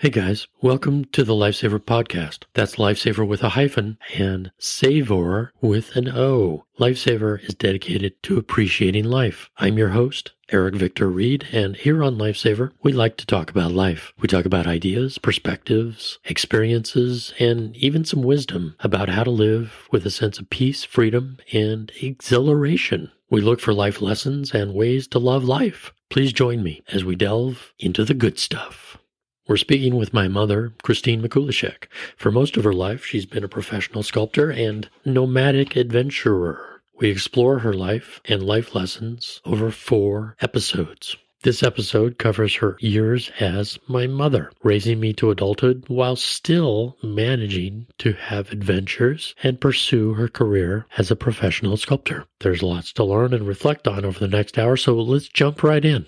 Hey guys, welcome to the Life-Savor podcast. That's Life-Savor with a hyphen and Savor with an O. Life-Savor is dedicated to appreciating life. I'm your host, Erik Victor Reed, and here on Life-Savor, we like to talk about life. We talk about ideas, perspectives, experiences, and even some wisdom about how to live with a sense of peace, freedom, and exhilaration. We look for life lessons and ways to love life. Please join me as we delve into the good stuff. We're speaking with my mother, Christine Mikulasek. For most of her life, she's been a professional sculptor and nomadic adventurer. We explore her life and life lessons over four episodes. This episode covers her years as my mother, raising me to adulthood while still managing to have adventures and pursue her career as a professional sculptor. There's lots to learn and reflect on over the next hour, so let's jump right in.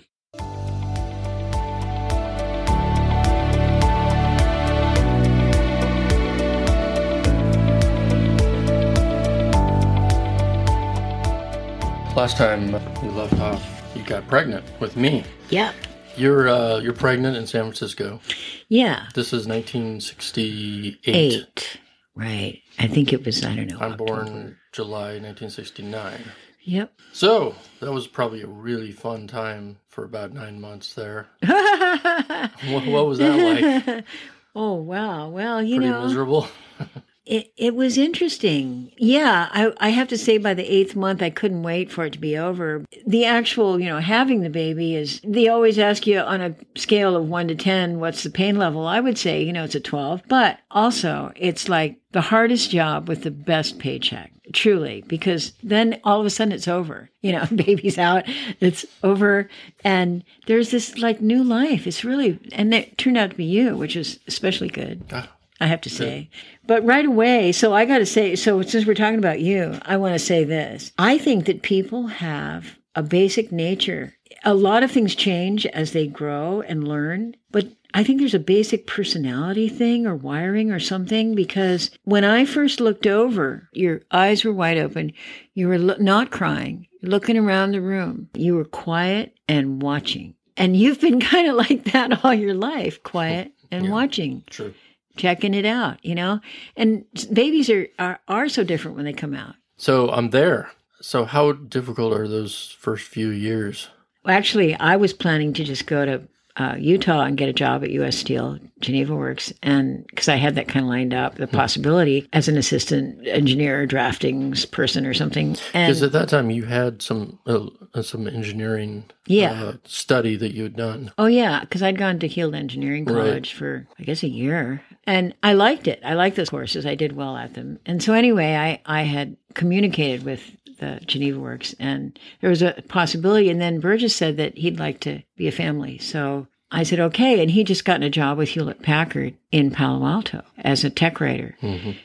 Last time we left off, you got pregnant with me. Yep. You're uh, you're pregnant in San Francisco. Yeah. This is 1968. Eight. Right. I think it was, I don't know. I'm October. born July 1969. Yep. So that was probably a really fun time for about nine months there. What, what was that like? oh, wow. Well, you Pretty know, miserable. it, it was interesting. Yeah. I, I have to say, by the eighth month, I couldn't wait for it to be over. The actual, you know, having the baby is, they always ask you on a scale of one to 10, what's the pain level? I would say, you know, it's a 12, but also it's like the hardest job with the best paycheck. Truly, because then all of a sudden it's over. You know, baby's out, it's over, and there's this like new life. It's really, and it turned out to be you, which is especially good. Ah, I have to say. But right away, so I got to say, so since we're talking about you, I want to say this. I think that people have a basic nature. A lot of things change as they grow and learn, but I think there's a basic personality thing or wiring or something because when I first looked over, your eyes were wide open. You were lo- not crying, looking around the room. You were quiet and watching. And you've been kind of like that all your life, quiet and Yeah. watching true. Checking it out, you know? And babies are, are, are so different when they come out. So I'm there. So how difficult are those first few years? Well, actually, I was planning to just go to uh, Utah and get a job at U.S. Steel, Geneva Works, and because I had that kind of lined up, the possibility as an assistant engineer, draftings person or something. Because at that time you had some uh, some engineering Yeah. uh, study that you had done. oh yeah, because I'd gone to Heald Engineering Right. College for I guess a year, and I liked it. I liked those courses. I did well at them. And so anyway, I I had communicated with the Geneva Works, and there was a possibility. And then Burgess said that he'd like to be a family, so. I said, okay. And he just gotten a job with Hewlett Packard in Palo Alto as a tech writer.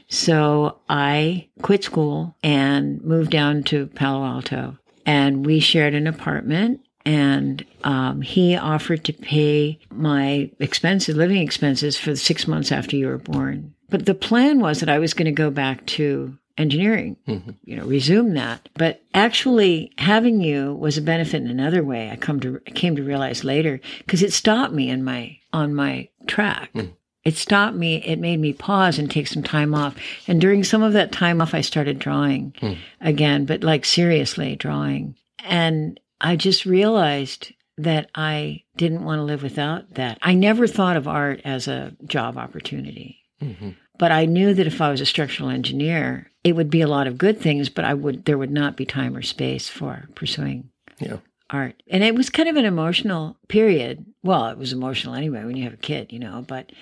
So I quit school and moved down to Palo Alto. And we shared an apartment. And um, he offered to pay my expenses, living expenses, for the six months after you were born. But the plan was that I was going to go back to engineering, mm-hmm. you know, resume that. But actually, having you was a benefit in another way. I come to I came to realize later because it stopped me in my on my track. Mm. It stopped me. It made me pause and take some time off. And during some of that time off, I started drawing hmm. again, but like seriously drawing. And I just realized that I didn't want to live without that. I never thought of art as a job opportunity. Mm-hmm. But I knew that if I was a structural engineer, it would be a lot of good things, but I would there would not be time or space for pursuing Yeah. art. And it was kind of an emotional period. Well, it was emotional anyway when you have a kid, you know, but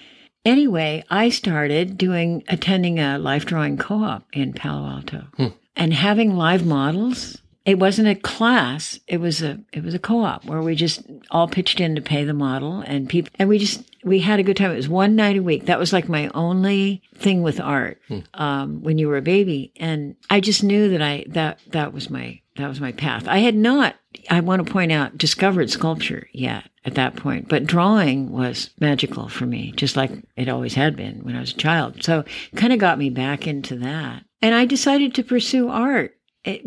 anyway, I started doing attending a life drawing co-op in Palo Alto. Hmm. And having live models it wasn't a class it was a it was a co-op where we just all pitched in to pay the model and people and we just we had a good time. It was one night a week. That was like my only thing with art um, when you were a baby. And i just knew that i that that was my that was my path. I had not i want to point out discovered sculpture yet at that point but drawing was magical for me just like it always had been when i was a child. So it kind of got me back into that. And i decided to pursue art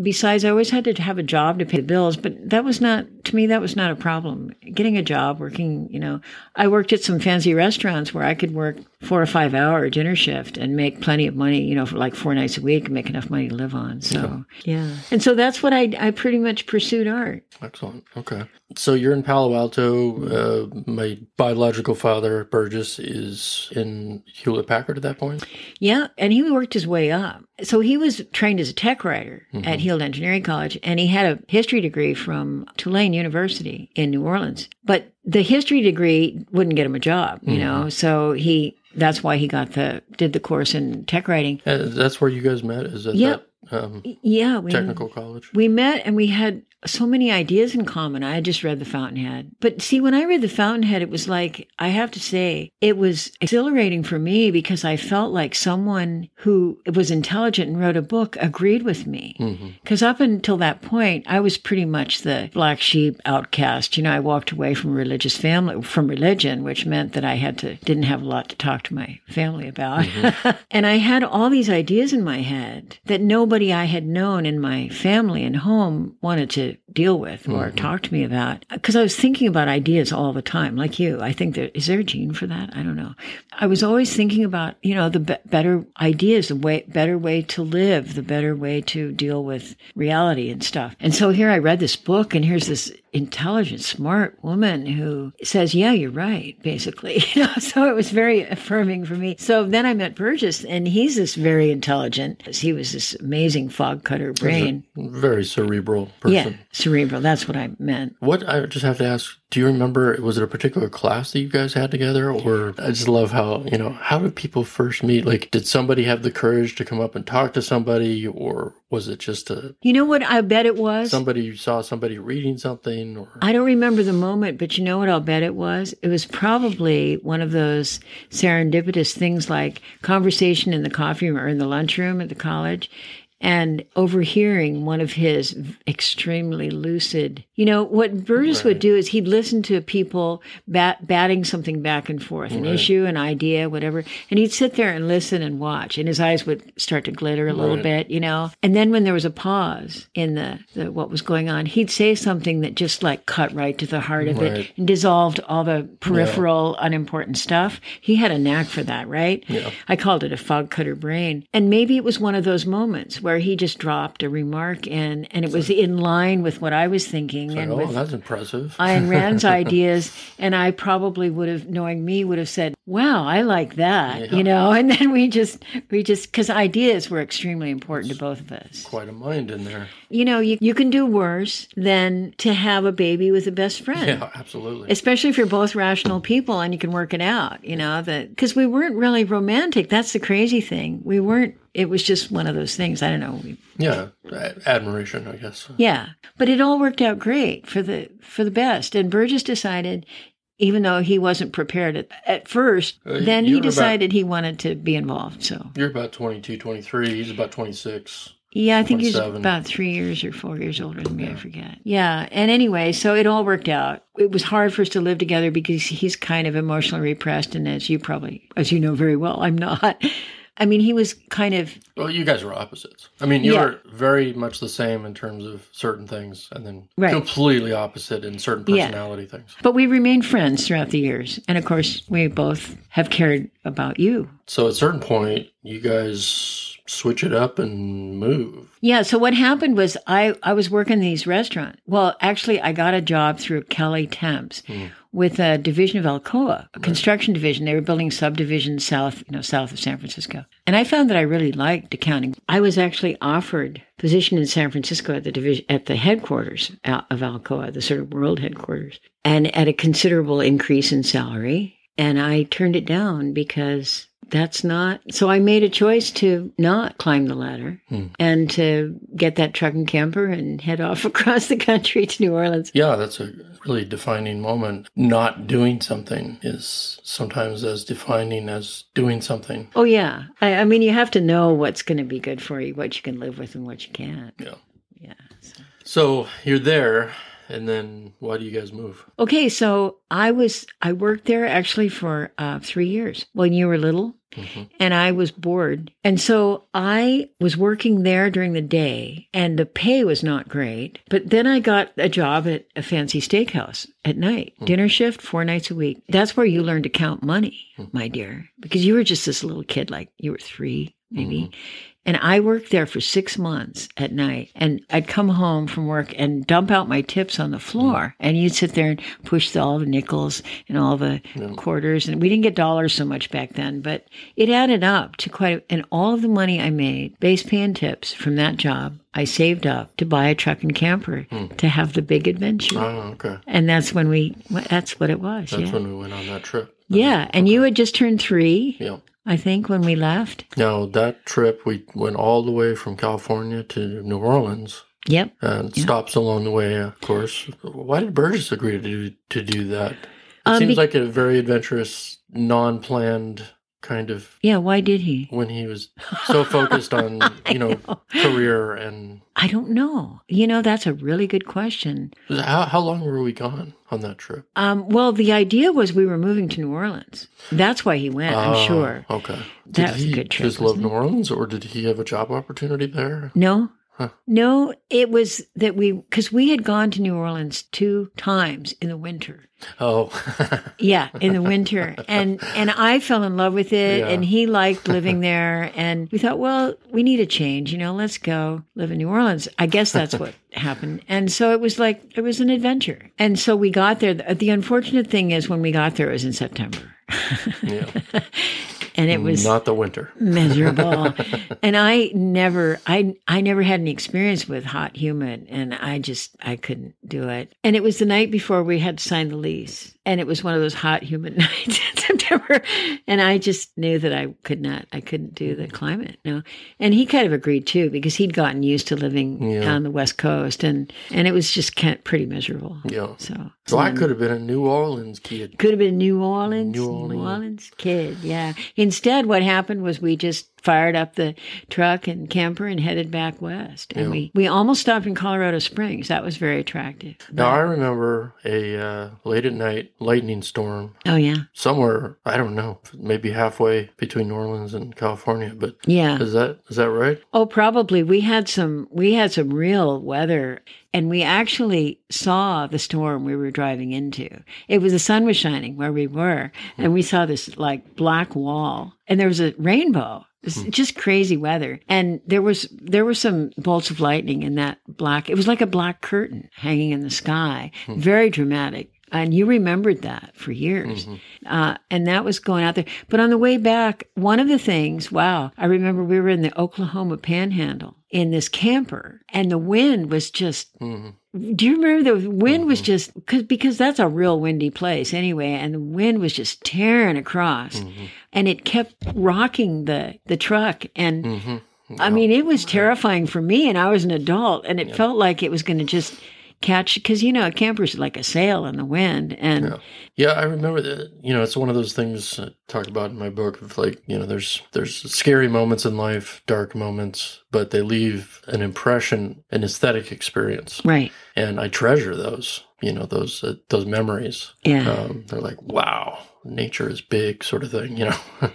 besides, I always had to have a job to pay the bills, but that was not, to me, that was not a problem. Getting a job, working, you know, I worked at some fancy restaurants where I could work four or five hour dinner shift and make plenty of money, you know, for like four nights a week and make enough money to live on. So, yeah. yeah. And so that's what I, I pretty much pursued art. Excellent. Okay. So you're in Palo Alto. Uh, my biological father, Burgess, is in Hewlett Packard at that point. Yeah. And he worked his way up. So he was trained as a tech writer mm-hmm. at Heald Engineering College, and he had a history degree from Tulane University in New Orleans. But the history degree wouldn't get him a job, you mm-hmm. know. So he that's why he got the did the course in tech writing. Uh, that's where you guys met. Is that yeah. Um, yeah, we, technical college. We met and we had so many ideas in common. I had just read The Fountainhead. But see, when I read The Fountainhead, it was like, I have to say, it was exhilarating for me because I felt like someone who was intelligent and wrote a book agreed with me. Because mm-hmm. up until that point, I was pretty much the black sheep outcast. You know, I walked away from religious family, from religion, which meant that I had to, didn't have a lot to talk to my family about. Mm-hmm. and I had all these ideas in my head that nobody I had known in my family and home wanted to deal with or mm-hmm. talk to me about because I was thinking about ideas all the time like you. I think there is there a gene for that? I don't know. I was always thinking about you know the be- better ideas the way better way to live the better way to deal with reality and stuff. And so here I read this book and here's this intelligent, smart woman who says, "Yeah, you're right." Basically, you know. So it was very affirming for me. So then I met Burgess, and he's this very intelligent. He was this amazing fog cutter brain, very cerebral person. Yeah, cerebral. That's what I meant. What I just have to ask: Do you remember? Was it a particular class that you guys had together, or I just love how you know how did people first meet? Like, did somebody have the courage to come up and talk to somebody, or was it just a? You know what? I bet it was somebody you saw somebody reading something, or I don't remember the moment, but you know what? I'll bet it was. It was probably one of those serendipitous things like conversation in the coffee room or in the lunchroom at the college, and overhearing one of his extremely lucid. You know, what Burgess right. would do is he'd listen to people bat, batting something back and forth, an right. issue, an idea, whatever, and he'd sit there and listen and watch, and his eyes would start to glitter a little right. bit, you know. And then when there was a pause in the, the, what was going on, he'd say something that just like cut right to the heart of it and dissolved all the peripheral, yeah. unimportant stuff. He had a knack for that, right? Yeah. I called it a fog cutter brain, and maybe it was one of those moments where he just dropped a remark in, and it was in line with what I was thinking. and oh, with that's impressive. Ayn Rand's ideas, and I probably would have, knowing me, would have said, "Wow, I like that," yeah. you know. And then we just, we just, because ideas were extremely important it's to both of us. Quite a mind in there. You know, you you can do worse than to have a baby with a best friend. Yeah, absolutely. Especially if you're both rational people and you can work it out. You know that because we weren't really romantic. That's the crazy thing. We weren't it was just one of those things. I don't know. We, Yeah, admiration, I guess. Yeah, but it all worked out great for the for the best. And Burgess decided, even though he wasn't prepared at, at first, uh, then he decided about, he wanted to be involved. So you're about 22, 23. He's about 26. Yeah, I think he's about three years or four years older than me. Yeah. I forget. Yeah. And anyway, so it all worked out. It was hard for us to live together because he's kind of emotionally repressed. And as you probably, as you know very well, I'm not. I mean, he was kind of. Well, you guys were opposites. I mean, you yeah. were very much the same in terms of certain things, and then right. completely opposite in certain personality yeah. things. But we remained friends throughout the years, and of course, we both have cared about you. So, at a certain point, you guys switch it up and move. Yeah. So what happened was I, I was working these restaurants. Well, actually, I got a job through Kelly Temps mm. with a division of Alcoa, a construction division. They were building subdivisions south, you know, south of San Francisco. And I found that I really liked accounting. I was actually offered position in San Francisco at the division, at the headquarters of Alcoa, the sort of world headquarters, and at a considerable increase in salary. And I turned it down because that's not so i made a choice to not climb the ladder hmm. and to get that truck and camper and head off across the country to new orleans. Yeah that's a really defining moment. Not doing something is sometimes as defining as doing something. Oh yeah. I, I mean you have to know what's going to be good for you what you can live with and what you can't. Yeah. Yeah so, so you're there and then why do you guys move? Okay, so I was I worked there actually for uh, three years when you were little, hmm and I was bored, and so I was working there during the day, and the pay was not great. But then I got a job at a fancy steakhouse at night, dinner shift, four nights a week. That's where you learn to count money, my dear, because you were just this little kid, like you were three maybe. And I worked there for six months at night. And I'd come home from work and dump out my tips on the floor. And you'd sit there and push the, all the nickels and all the quarters. And we didn't get dollars so much back then, but it added up to quite, and all of the money I made, base pay and tips from that job, I saved up to buy a truck and camper hmm. to have the big adventure. Oh, okay. And that's when we, that's what it was. That's yeah. when we went on that trip. yeah. And you had just turned three, Yeah. I think, when we left. Now that trip, we went all the way from California to New Orleans, Yep. and stops along the way. Of course. Why did Burgess agree to do to do that? It Um, seems be- like a very adventurous, non-planned kind of Yeah. Why did he? when he was so focused on you know, career and I don't know. You know, that's a really good question. how how long were we gone on that trip? Um, well, the idea was we were moving to New Orleans. That's why he went, Oh, I'm sure. Okay. That Did was a he good trip, just love New Orleans, or did he have a job opportunity there? No, Huh. no, it was that we, because we had gone to New Orleans two times in the winter. Oh, Yeah, in the winter, and and I fell in love with it, Yeah. and he liked living there, and we thought, well, we need a change, you know, let's go live in New Orleans. I guess that's what happened, and so it was like it was an adventure, and so we got there. The, unfortunate thing is, when we got there, it was in September, yeah. and it was not the winter. miserable and i never i i never had any experience with hot humid and i just i couldn't do it and it was the night before we had to sign the lease and it was one of those hot humid nights in september and i just knew that i could not i couldn't do the climate no and he kind of agreed too because he'd gotten used to living Yeah. on the west coast and and it was just kind of pretty miserable Yeah. so So I could have been a New Orleans kid. could have been New Orleans. New New Orleans. Orleans. kid, yeah. Instead, what happened was we just fired up the truck and camper and headed back west. And Yeah. we, we almost stopped in Colorado Springs. That was very attractive. Now I remember a uh, late at night lightning storm Oh, yeah. somewhere. I don't know, maybe halfway between New Orleans and California. But Yeah. is that is that right? Oh, probably. We had some we had some real weather and we actually saw the storm we were driving into. It was the sun was shining where we were hmm. and we saw this like black wall and there was a rainbow. It was hmm. just crazy weather. And there was there were some bolts of lightning in that black it was like a black curtain hanging in the sky. Hmm. Very dramatic. And you remembered that for years. Uh, and that was going out there. But on the way back, one of the things, wow, I remember we were in the Oklahoma panhandle in this camper and the wind was just, hmm do you remember the wind was just, cause, because that's a real windy place anyway. And the wind was just tearing across and it kept rocking the, the truck. And hmm I mean, it was terrifying for me and I was an adult and it felt like it was going to just catch, cause you know, a camper's like a sail in the wind and Yeah. Yeah, I remember that. You know, it's one of those things I talk about in my book of like, you know, there's there's scary moments in life, dark moments, but they leave an impression, an aesthetic experience, right. and I treasure those. You know, those uh, those memories. Yeah. Um, they're like, wow, nature is big, sort of thing. You know.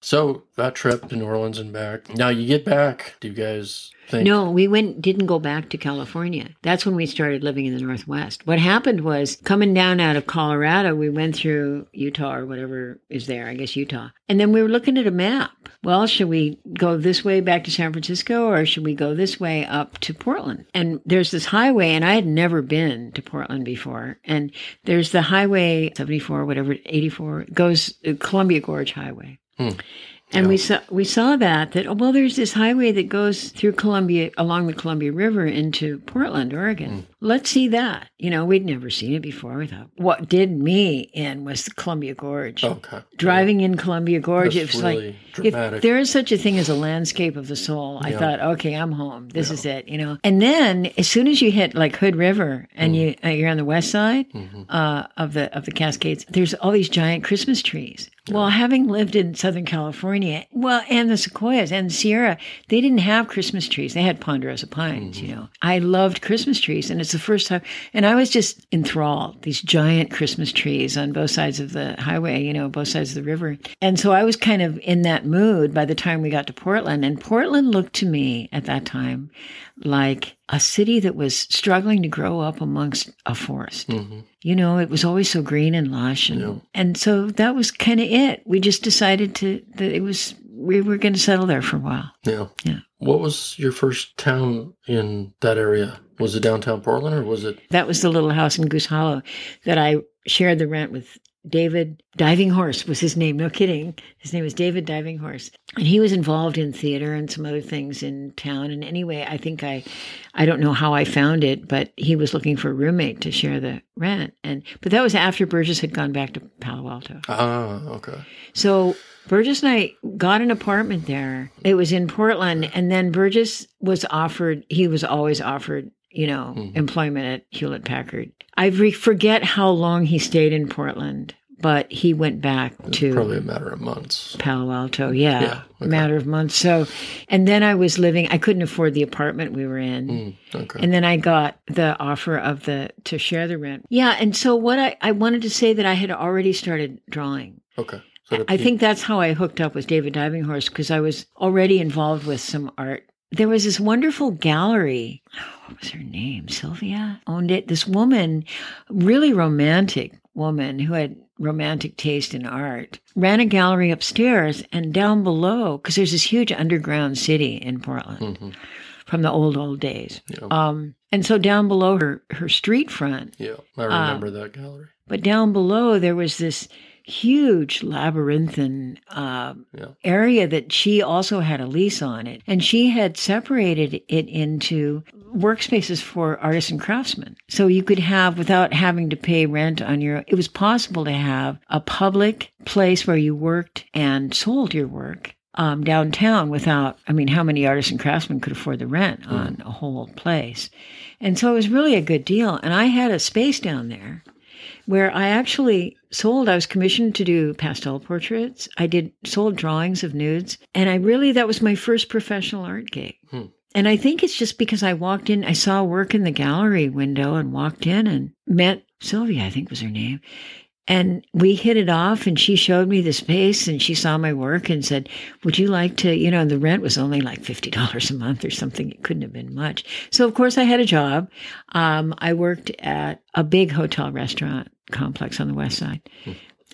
so that trip to New Orleans and back. Now you get back. Do you guys No, we went didn't go back to California. That's when we started living in the Northwest. What happened was coming down out of Colorado, we went through Utah or whatever is there, I guess Utah. And then we were looking at a map. Well, should we go this way back to San Francisco or should we go this way up to Portland? And there's this highway and I had never been to Portland before. And there's the highway 74 whatever 84 goes uh, Columbia Gorge Highway. Hmm. And we saw we saw that that oh, well, there's this highway that goes through Columbia along the Columbia River into Portland, Oregon. Let's see that. You know, we'd never seen it before. We thought what did me in was the Columbia Gorge. Okay. Driving in Columbia Gorge, That's it was really like dramatic. if there is such a thing as a landscape of the soul. I thought, okay, I'm home. This is it. You know. And then as soon as you hit like Hood River and you uh, you're on the west side Mhm. uh, of the of the Cascades, there's all these giant Christmas trees Well, having lived in Southern California, well, and the sequoias and the Sierra, they didn't have Christmas trees. They had ponderosa pines, you know. I loved Christmas trees, and it's the first time, and I was just enthralled. These giant Christmas trees on both sides of the highway, you know, both sides of the river. And so I was kind of in that mood by the time we got to Portland. And Portland looked to me at that time like a city that was struggling to grow up amongst a forest. Mm-hmm. You know, it was always so green and lush, and and so that was kind of it. We just decided to that it was we were going to settle there for a while. Yeah. Yeah. What was your first town in that area? Was it downtown Portland or was it? That was the little house in Goose Hollow that I shared the rent with David Diving Horse was his name. No kidding. His name was David Diving Horse. And he was involved in theater and some other things in town. And anyway, I think I, I don't know how I found it, but he was looking for a roommate to share the rent. And, but that was after Burgess had gone back to Palo Alto. Ah, okay. So Burgess and I got an apartment there. It was in Portland. And then Burgess was offered, he was always offered you know, Mhm. employment at Hewlett Packard. I re- forget how long he stayed in Portland, but he went back to Probably a matter of months. Palo Alto. Yeah, Yeah, okay. matter of months. So, and then I was living. I couldn't afford the apartment we were in. Mm, okay. And then I got the offer of the to share the rent. Yeah, and so what I, I wanted to say that I had already started drawing. okay. So I think that's how I hooked up with David Diving Horse because I was already involved with some art. There was this wonderful gallery. What was her name? Sylvia owned it. This woman, really romantic woman who had romantic taste in art, ran a gallery upstairs and down below because there's this huge underground city in Portland Mhm. from the old old days. Yeah. Um, and so down below her her street front yeah, I uh, remember that gallery. but down below, there was this huge labyrinthine uh, Yeah. area that she also had a lease on it. And she had separated it into workspaces for artists and craftsmen. So you could have, without having to pay rent on your, it was possible to have a public place where you worked and sold your work. Um, downtown without, I mean, how many artists and craftsmen could afford the rent on a whole place? And so it was really a good deal. And I had a space down there where I actually sold. I was commissioned to do pastel portraits. I did sold drawings of nudes, and I really that was my first professional art gig. Hmm. And I think it's just because I walked in, I saw work in the gallery window and walked in and met Sylvia, I think was her name. And we hit it off, and she showed me the space, and she saw my work and said, Would you like to? You know, the rent was only like $50 a month or something. It couldn't have been much. So, of course, I had a job. Um, I worked at a big hotel restaurant complex on the west side,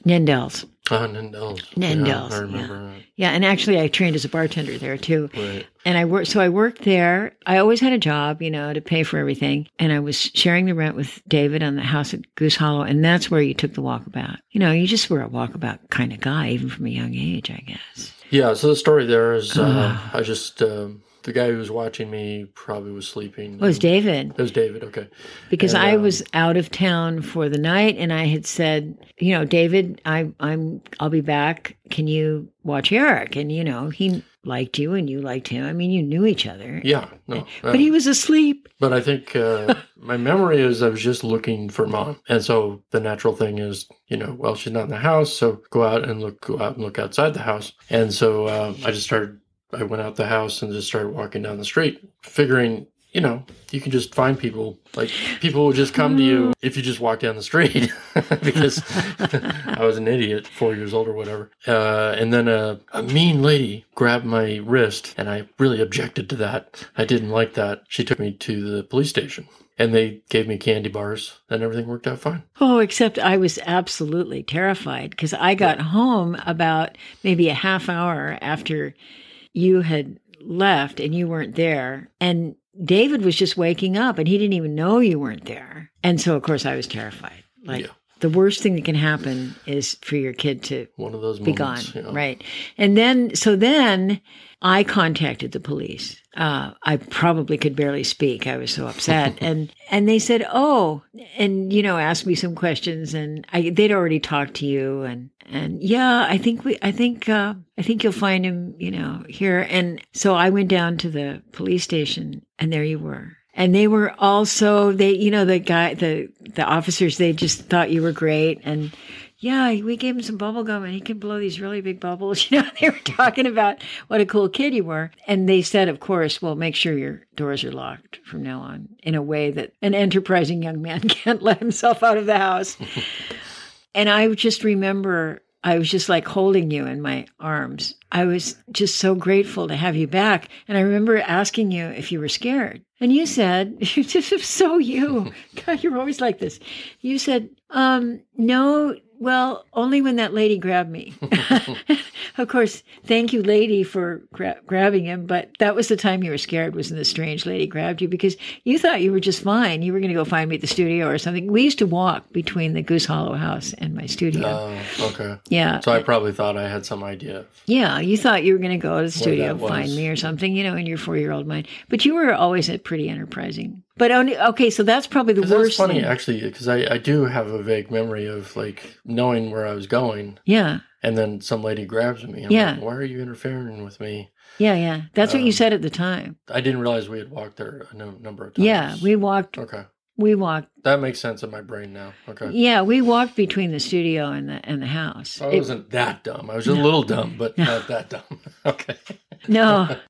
Nendel's. Ah, Nendel's. Nendel's, Yeah, I remember Yeah, and actually, I trained as a bartender there too. Right. And I worked, so I worked there. I always had a job, you know, to pay for everything. And I was sharing the rent with David on the house at Goose Hollow. And that's where you took the walkabout. You know, you just were a walkabout kind of guy, even from a young age, I guess. Yeah, so the story there is uh, Ah. I just, um, the guy who was watching me probably was sleeping. It was David. It was David, okay. because And, I um, was out of town for the night, and I had said, you know, David, I, I'm, I'll be back. Can you watch Erik? And you know, he liked you, and you liked him. I mean, you knew each other. Yeah, no. But he was asleep. But I think uh, my memory is I was just looking for mom, and so the natural thing is, you know, well, she's not in the house, so go out and look, go out and look outside the house. And so uh, I just started. I went out the house and just started walking down the street, figuring, you know, you can just find people. Like people will just come to you if you just walk down the street, because I was an idiot, four years old or whatever. Uh, and then a, a mean lady grabbed my wrist, and I really objected to that. I didn't like that. She took me to the police station, and they gave me candy bars, and everything worked out fine. Oh, except I was absolutely terrified because I got home about maybe a half hour after you had left and you weren't there. And David was just waking up and he didn't even know you weren't there. And so, of course, I was terrified. Like, Yeah. the worst thing that can happen is for your kid to One of those be gone. moments. you know. Right. And then, so then I contacted the police. Uh, I probably could barely speak. I was so upset. and, and they said, Oh, and, you know, asked me some questions and I, they'd already talked to you. And, and yeah, I think we, I think, uh, I think you'll find him, you know, here. And so I went down to the police station and there you were. And they were also, they, you know, the guy, the, the officers, they just thought you were great. And, yeah, we gave him some bubble gum and he could blow these really big bubbles. You know, they were talking about what a cool kid you were. And they said, of course, well, make sure your doors are locked from now on in a way that an enterprising young man can't let himself out of the house. and I just remember I was just like holding you in my arms. I was just so grateful to have you back. And I remember asking you if you were scared. And you said, so you. God, you're always like this. You said, um, no, well, only when that lady grabbed me. of course, thank you, lady, for gra- grabbing him. But that was the time you were scared, was when the strange lady grabbed you because you thought you were just fine. You were going to go find me at the studio or something. We used to walk between the Goose Hollow house and my studio. Oh, okay. yeah. So I probably thought I had some idea. Yeah, you thought you were going to go to the studio, find me or something, you know, in your four year old mind. But you were always a pretty enterprising. But only, okay, so that's probably the 'Cause That's worst. funny, thing. actually, because I, I do have a vague memory of like knowing where I was going, Yeah, and then some lady grabs me. I'm Yeah. like, why are you interfering with me? yeah, yeah. That's what you Um, said at the time. I didn't realize we had walked there a no, number of times. Yeah, we walked. Okay, We walked. that makes sense in my brain now. Okay, Yeah, we walked between the studio and the and the house. I It- wasn't that dumb. I was just a little dumb, but not that dumb. okay. no.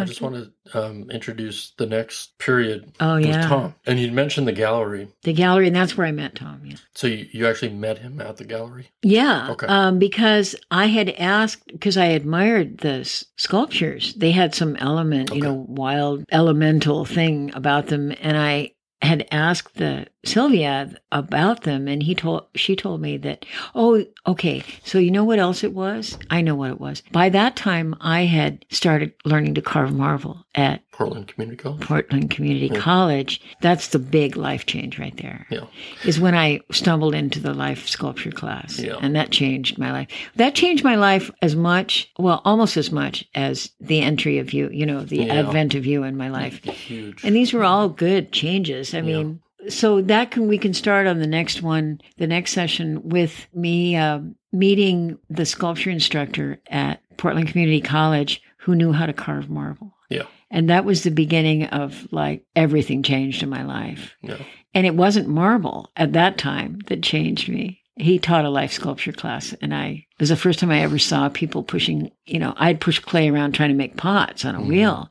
I just want to um, introduce the next period Oh with yeah, Tom. And you mentioned the gallery. the gallery, and that's where I met Tom. Yeah. So you, you actually met him at the gallery? Yeah. Okay. Um, because I had asked, because I admired the s- sculptures. They had some element, you know, wild elemental thing about them. And I had asked the Sylvia about them and he told, she told me that, oh, okay. So you know what else it was? I know what it was. By that time, I had started learning to carve marble at Portland Community College? Portland Community College. That's the big life change right there Yeah. is when I stumbled into the life sculpture class. Yeah. And that changed my life. That changed my life as much, well, almost as much as the entry of you, you know, the Yeah. advent of you in my life. Huge. And these were all good changes. I mean, so that can we can start on the next one, the next session with me um, meeting the sculpture instructor at Portland Community College who knew how to carve marble. Yeah. And that was the beginning of like everything changed in my life. Yeah. And it wasn't marble at that time that changed me. He taught a life sculpture class, and I it was the first time I ever saw people pushing. You know, I'd push clay around trying to make pots on a Mhm. wheel,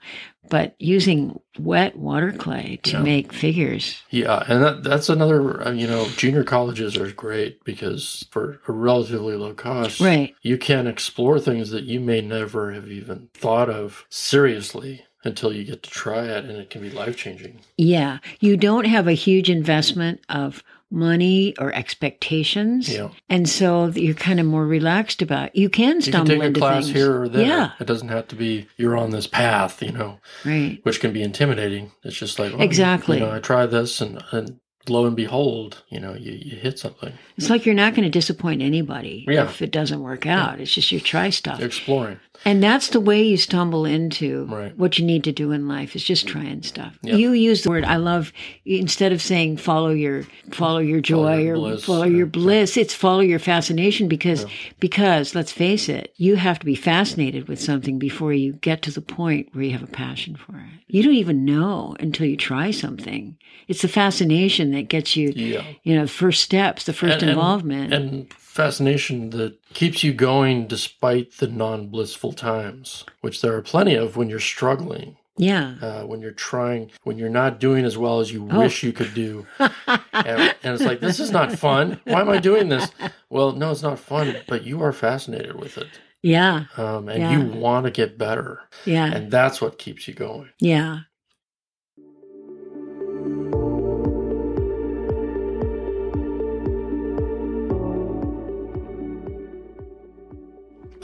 but using wet water clay to Yeah. make figures. Yeah, and that that's another. uh, You know, junior colleges are great because for a relatively low cost, Right. You can explore things that you may never have even thought of seriously until you get to try it, and it can be life changing. Yeah, you don't have a huge investment of money or expectations, Yeah, and so you're kind of more relaxed about. You can you can stumble take a into class things. here or there. Yeah, it doesn't have to be you're on this path. You know, right. which can be intimidating. It's just like oh, Exactly. You know, I try this, and and lo and behold, you know, you, you hit something. It's like you're not going to disappoint anybody Yeah. if it doesn't work out. It's just you try stuff. You're exploring. And that's the way you stumble into Right. what you need to do in life is just trying stuff. Yeah. You use the word I love instead of saying follow your follow your joy your or bliss. follow Yeah. your bliss, it's follow your fascination because because let's face it, you have to be fascinated with something before you get to the point where you have a passion for it. You don't even know until you try something. It's the fascination that gets you Yeah. you know, first steps, the first And- and- involvement. and fascination that keeps you going despite the non-blissful times which there are plenty of when you're struggling yeah. uh, when you're trying when you're not doing as well as you Oh. wish you could do and, and it's like this is not fun why am i doing this well no it's not fun but you are fascinated with it Yeah. um, and Yeah. you want to get better Yeah. and that's what keeps you going Yeah.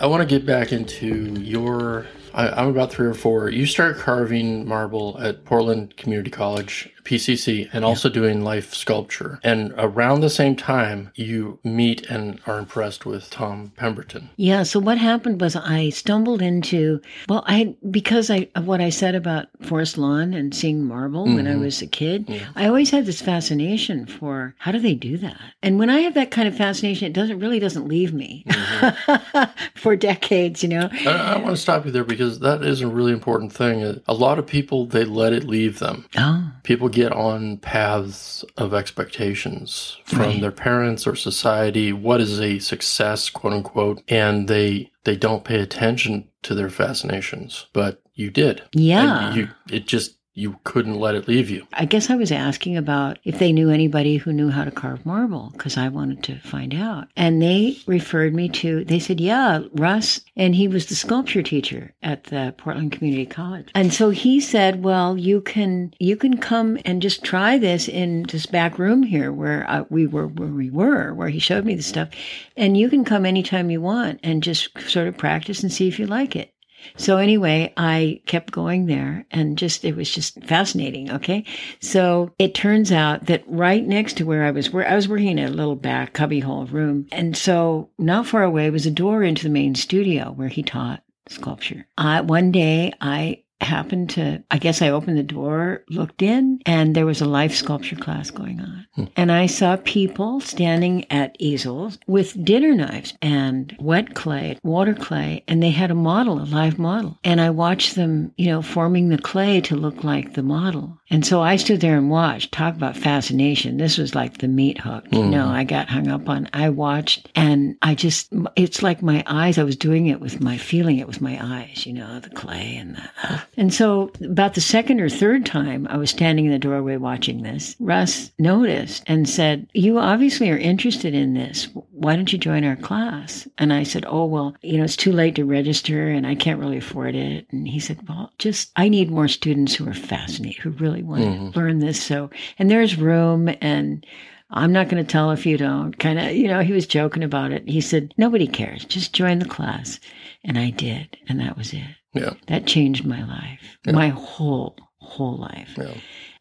I want to get back into your. I, I'm about three or four. You start carving marble at Portland Community College, PCC, and also doing life sculpture. And around the same time, you meet and are impressed with Tom Pemberton. Yeah. So what happened was I stumbled into well, I because I of what I said about Forest Lawn and seeing marble when I Mhm. was a kid. Yeah. I always had this fascination for how do they do that? And when I have that kind of fascination, it doesn't really doesn't leave me for decades. You know. I, I want to stop you there because that is a really important thing. A lot of people they let it leave them. Oh. People get on paths of expectations from Right. their parents or society. What is a success, quote unquote, and they they don't pay attention to their fascinations. But you did. Yeah. You it just you couldn't let it leave you. I guess I was asking about if they knew anybody who knew how to carve marble because I wanted to find out. And they referred me to, they said, yeah, Russ, and he was the sculpture teacher at the Portland Community College. And so he said, well, you can, you can come and just try this in this back room here where we were, where we were, where he showed me the stuff. And you can come anytime you want and just sort of practice and see if you like it. So anyway, I kept going there and just, it was just fascinating. Okay. So it turns out that right next to where I was, where I was working in a little back cubbyhole room. And so not far away was a door into the main studio where he taught sculpture. I, one day I happened to, I guess I opened the door, looked in, and there was a life sculpture class going on. Hmm. And I saw people standing at easels with dinner knives and wet clay, water clay, and they had a model, a live model. And I watched them, you know, forming the clay to look like the model. And so I stood there and watched. Talk about fascination. This was like the meat hook. You know, mm-hmm. I got hung up on. I watched and I just, it's like my eyes, I was doing it with my, feeling it with my eyes, you know, the clay and the, uh. and so about the second or third time I was standing in the doorway watching this, Russ noticed and said, you obviously are interested in this. Why don't you join our class? And I said, oh, well, you know, it's too late to register and I can't really afford it. And he said, well, just, I need more students who are fascinated, who really want to mm-hmm. learn this. So, and there's room and I'm not going to tell if you don't. Kind of, you know, he was joking about it. He said, nobody cares. Just join the class. And I did. And that was it. Yeah. That changed my life, my whole, whole life. Yeah.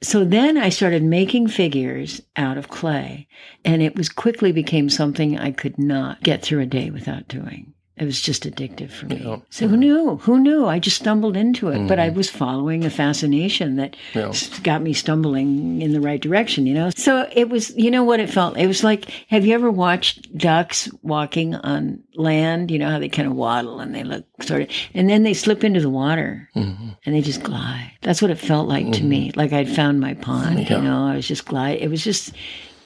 So then I started making figures out of clay, and it was quickly became something I could not get through a day without doing. It was just addictive for me. Yeah. So who knew? Who knew? I just stumbled into it, but I mm. was following a fascination that Yeah. got me stumbling in the right direction, you know? So it was, you know what it felt? It was like, have you ever watched ducks walking on land? You know how they kind of waddle and they look sort of, and then they slip into the water mm-hmm. and they just glide. That's what it felt like to me. Mm. Like I'd found my pond, Yeah. you know, I was just glide. It was just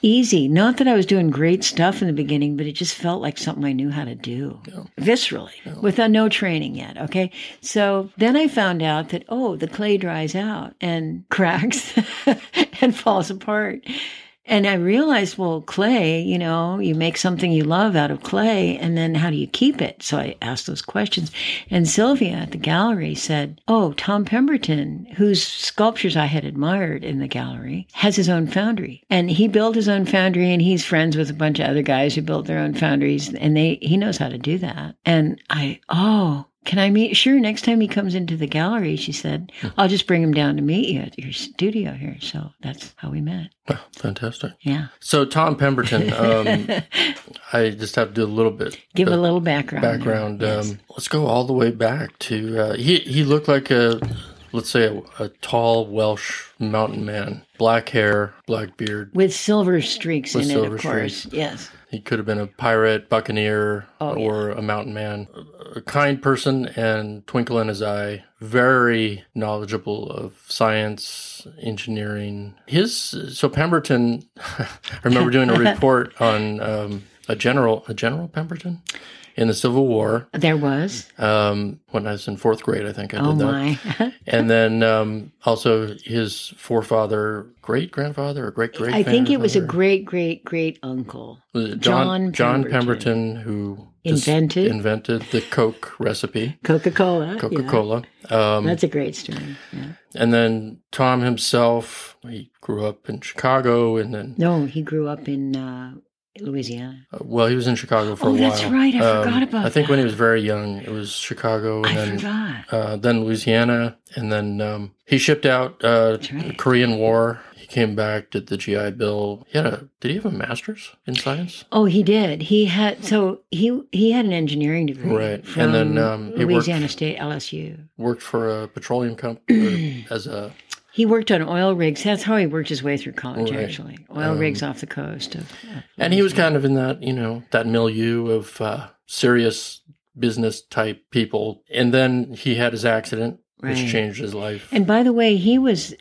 easy. Not that I was doing great stuff in the beginning, but it just felt like something I knew how to do viscerally without uh, no training yet. Okay. So then I found out that, oh, the clay dries out and cracks and falls apart. And I realized, well, clay, you know, you make something you love out of clay, and then how do you keep it? So I asked those questions. And Sylvia at the gallery said, Oh, Tom Pemberton, whose sculptures I had admired in the gallery, has his own foundry. And he built his own foundry, and he's friends with a bunch of other guys who built their own foundries, and they he knows how to do that. And I, oh, can I meet? Sure. Next time he comes into the gallery, she said, I'll just bring him down to meet you at your studio here. So that's how we met. Oh, fantastic. Yeah. So Tom Pemberton, um, I just have to do a little bit Give a little background. background. Yes. Um, let's go all the way back to uh, he. He looked like a let's say a, a tall Welsh mountain man, black hair, black beard. With silver streaks With in it, of course. Yes. He could have been a pirate, buccaneer, Oh, yeah. or a mountain man. A kind person and twinkle in his eye. Very knowledgeable of science, engineering. His so Pemberton. I remember doing a report on um, a general, a general Pemberton in the Civil War. There was. Um, when I was in fourth grade, I think I did Oh, that. my. And then um, also his forefather, great grandfather, or great great. I think it was a great, great, great uncle. John John John Pemberton. Pemberton, who Invented? invented the Coke recipe, Coca Cola. Coca Cola. Um, That's a great story. Yeah. and then Tom himself, he grew up in Chicago, and then No, he grew up in uh, Louisiana. uh, well, he was in Chicago for Oh, a while. that's right. I forgot about I think when he was very young, it was Chicago, and I then uh, then Louisiana, and then um, he shipped out uh, right. Korean War. He came back, did the GI Bill. He had a did he have a master's in science? Oh, he did. He had so he he had an engineering degree, Right. And then, um, he worked- Louisiana State LSU. Worked for a petroleum company as a He worked on oil rigs. That's how he worked his way through college. Right. Actually, oil rigs off the coast of. of and he was kind of in that you know that milieu of uh, serious business type people. And then he had his accident, which Right. changed his life. And by the way, he was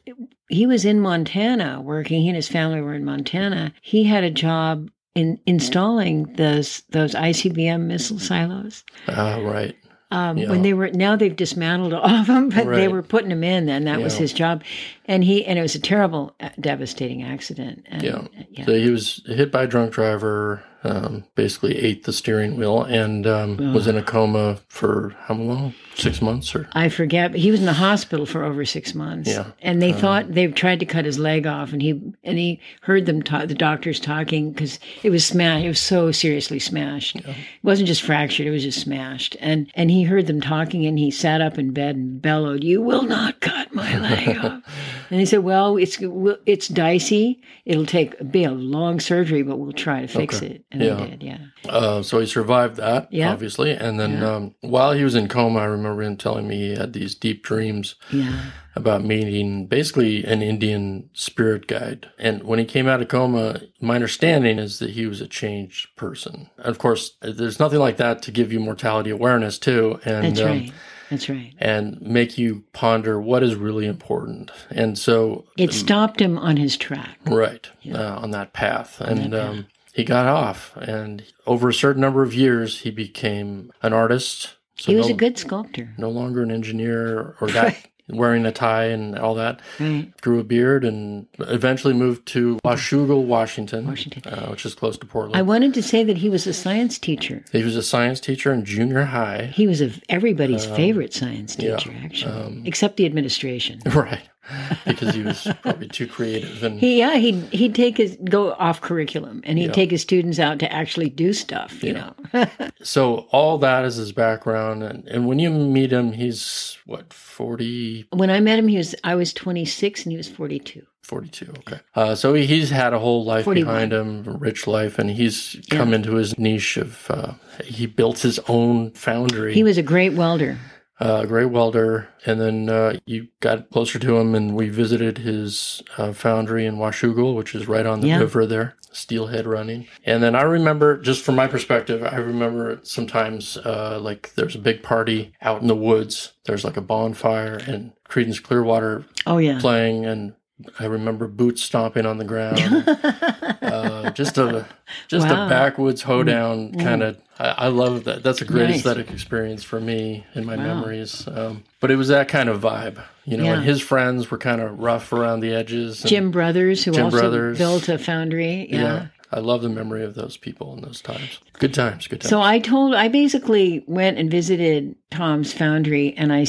he was in Montana working. He and his family were in Montana. He had a job in installing those those ICBM missile silos. Ah, right. Um, Yeah. When they were now they've dismantled all of them, but they were putting them in. Then that was his job, and he and it was a terrible, uh, devastating accident. And, Yeah. uh, yeah. So he was hit by a drunk driver, um, basically ate the steering wheel, and um, was in a coma for how long? Six months or? I forget, but he was in the hospital for over six months. Yeah. and they thought they tried to cut his leg off, and he and he heard them talk, the doctors talking because it was smashed. It was so seriously smashed. It wasn't just fractured; it was just smashed. And and he heard them talking, and he sat up in bed and bellowed, "You will not cut my leg off." And he said, "Well, it's it's dicey. It'll take be a long surgery, but we'll try to fix Okay. it." And Yeah. did. Yeah. Uh, so he survived that, Yeah. obviously. And then Yeah. um, while he was in coma, I remember him telling me he had these deep dreams Yeah. about meeting basically an Indian spirit guide. And when he came out of coma, my understanding is that he was a changed person. And of course, there's nothing like that to give you mortality awareness too, and That's um, right. That's right. and make you ponder what is really important. And so, It stopped him on his track. right uh, on that path, and um, he got off. And over a certain number of years, he became an artist. So He was no, a good sculptor. no longer an engineer or that wearing a tie and all that. Right. grew a beard and eventually moved to Washougal, Washington, Washington. Uh, which is close to Portland. I wanted to say that he was a science teacher. he was a science teacher in junior high. He was a, everybody's Um, favorite science teacher, actually, except the administration. Right. Because he was probably too creative and He, yeah, he'd, he'd take his, go off curriculum and he'd Yeah. take his students out to actually do stuff, you know. so all that is his background and, and when you meet him he's what 40 when I met him, he was, I was 26 and he was 42. 42 okay uh, so he's had a whole life 41. behind him a rich life and he's come into his niche of uh, he built his own foundry He was a great welder. Uh, a great welder. And then uh, you got closer to him, and we visited his uh, foundry in Washougal, which is right on the Yeah. river there, steelhead running. And then I remember, just from my perspective, I remember sometimes uh, like there's a big party out in the woods. There's like a bonfire and Creedence Clearwater Oh, yeah. playing, and I remember boots stomping on the ground. uh, just a just Wow. a backwoods hoedown kind of. I, I love that. That's a great Nice. aesthetic experience for me in my Wow. memories. Um, but it was that kind of vibe, you know. Yeah. And his friends were kind of rough around the edges. Jim Brothers, who Jim also Brothers. built a foundry. Yeah. I love the memory of those people in those times. Good times. Good times. So I told, I basically went and visited Tom's foundry and I,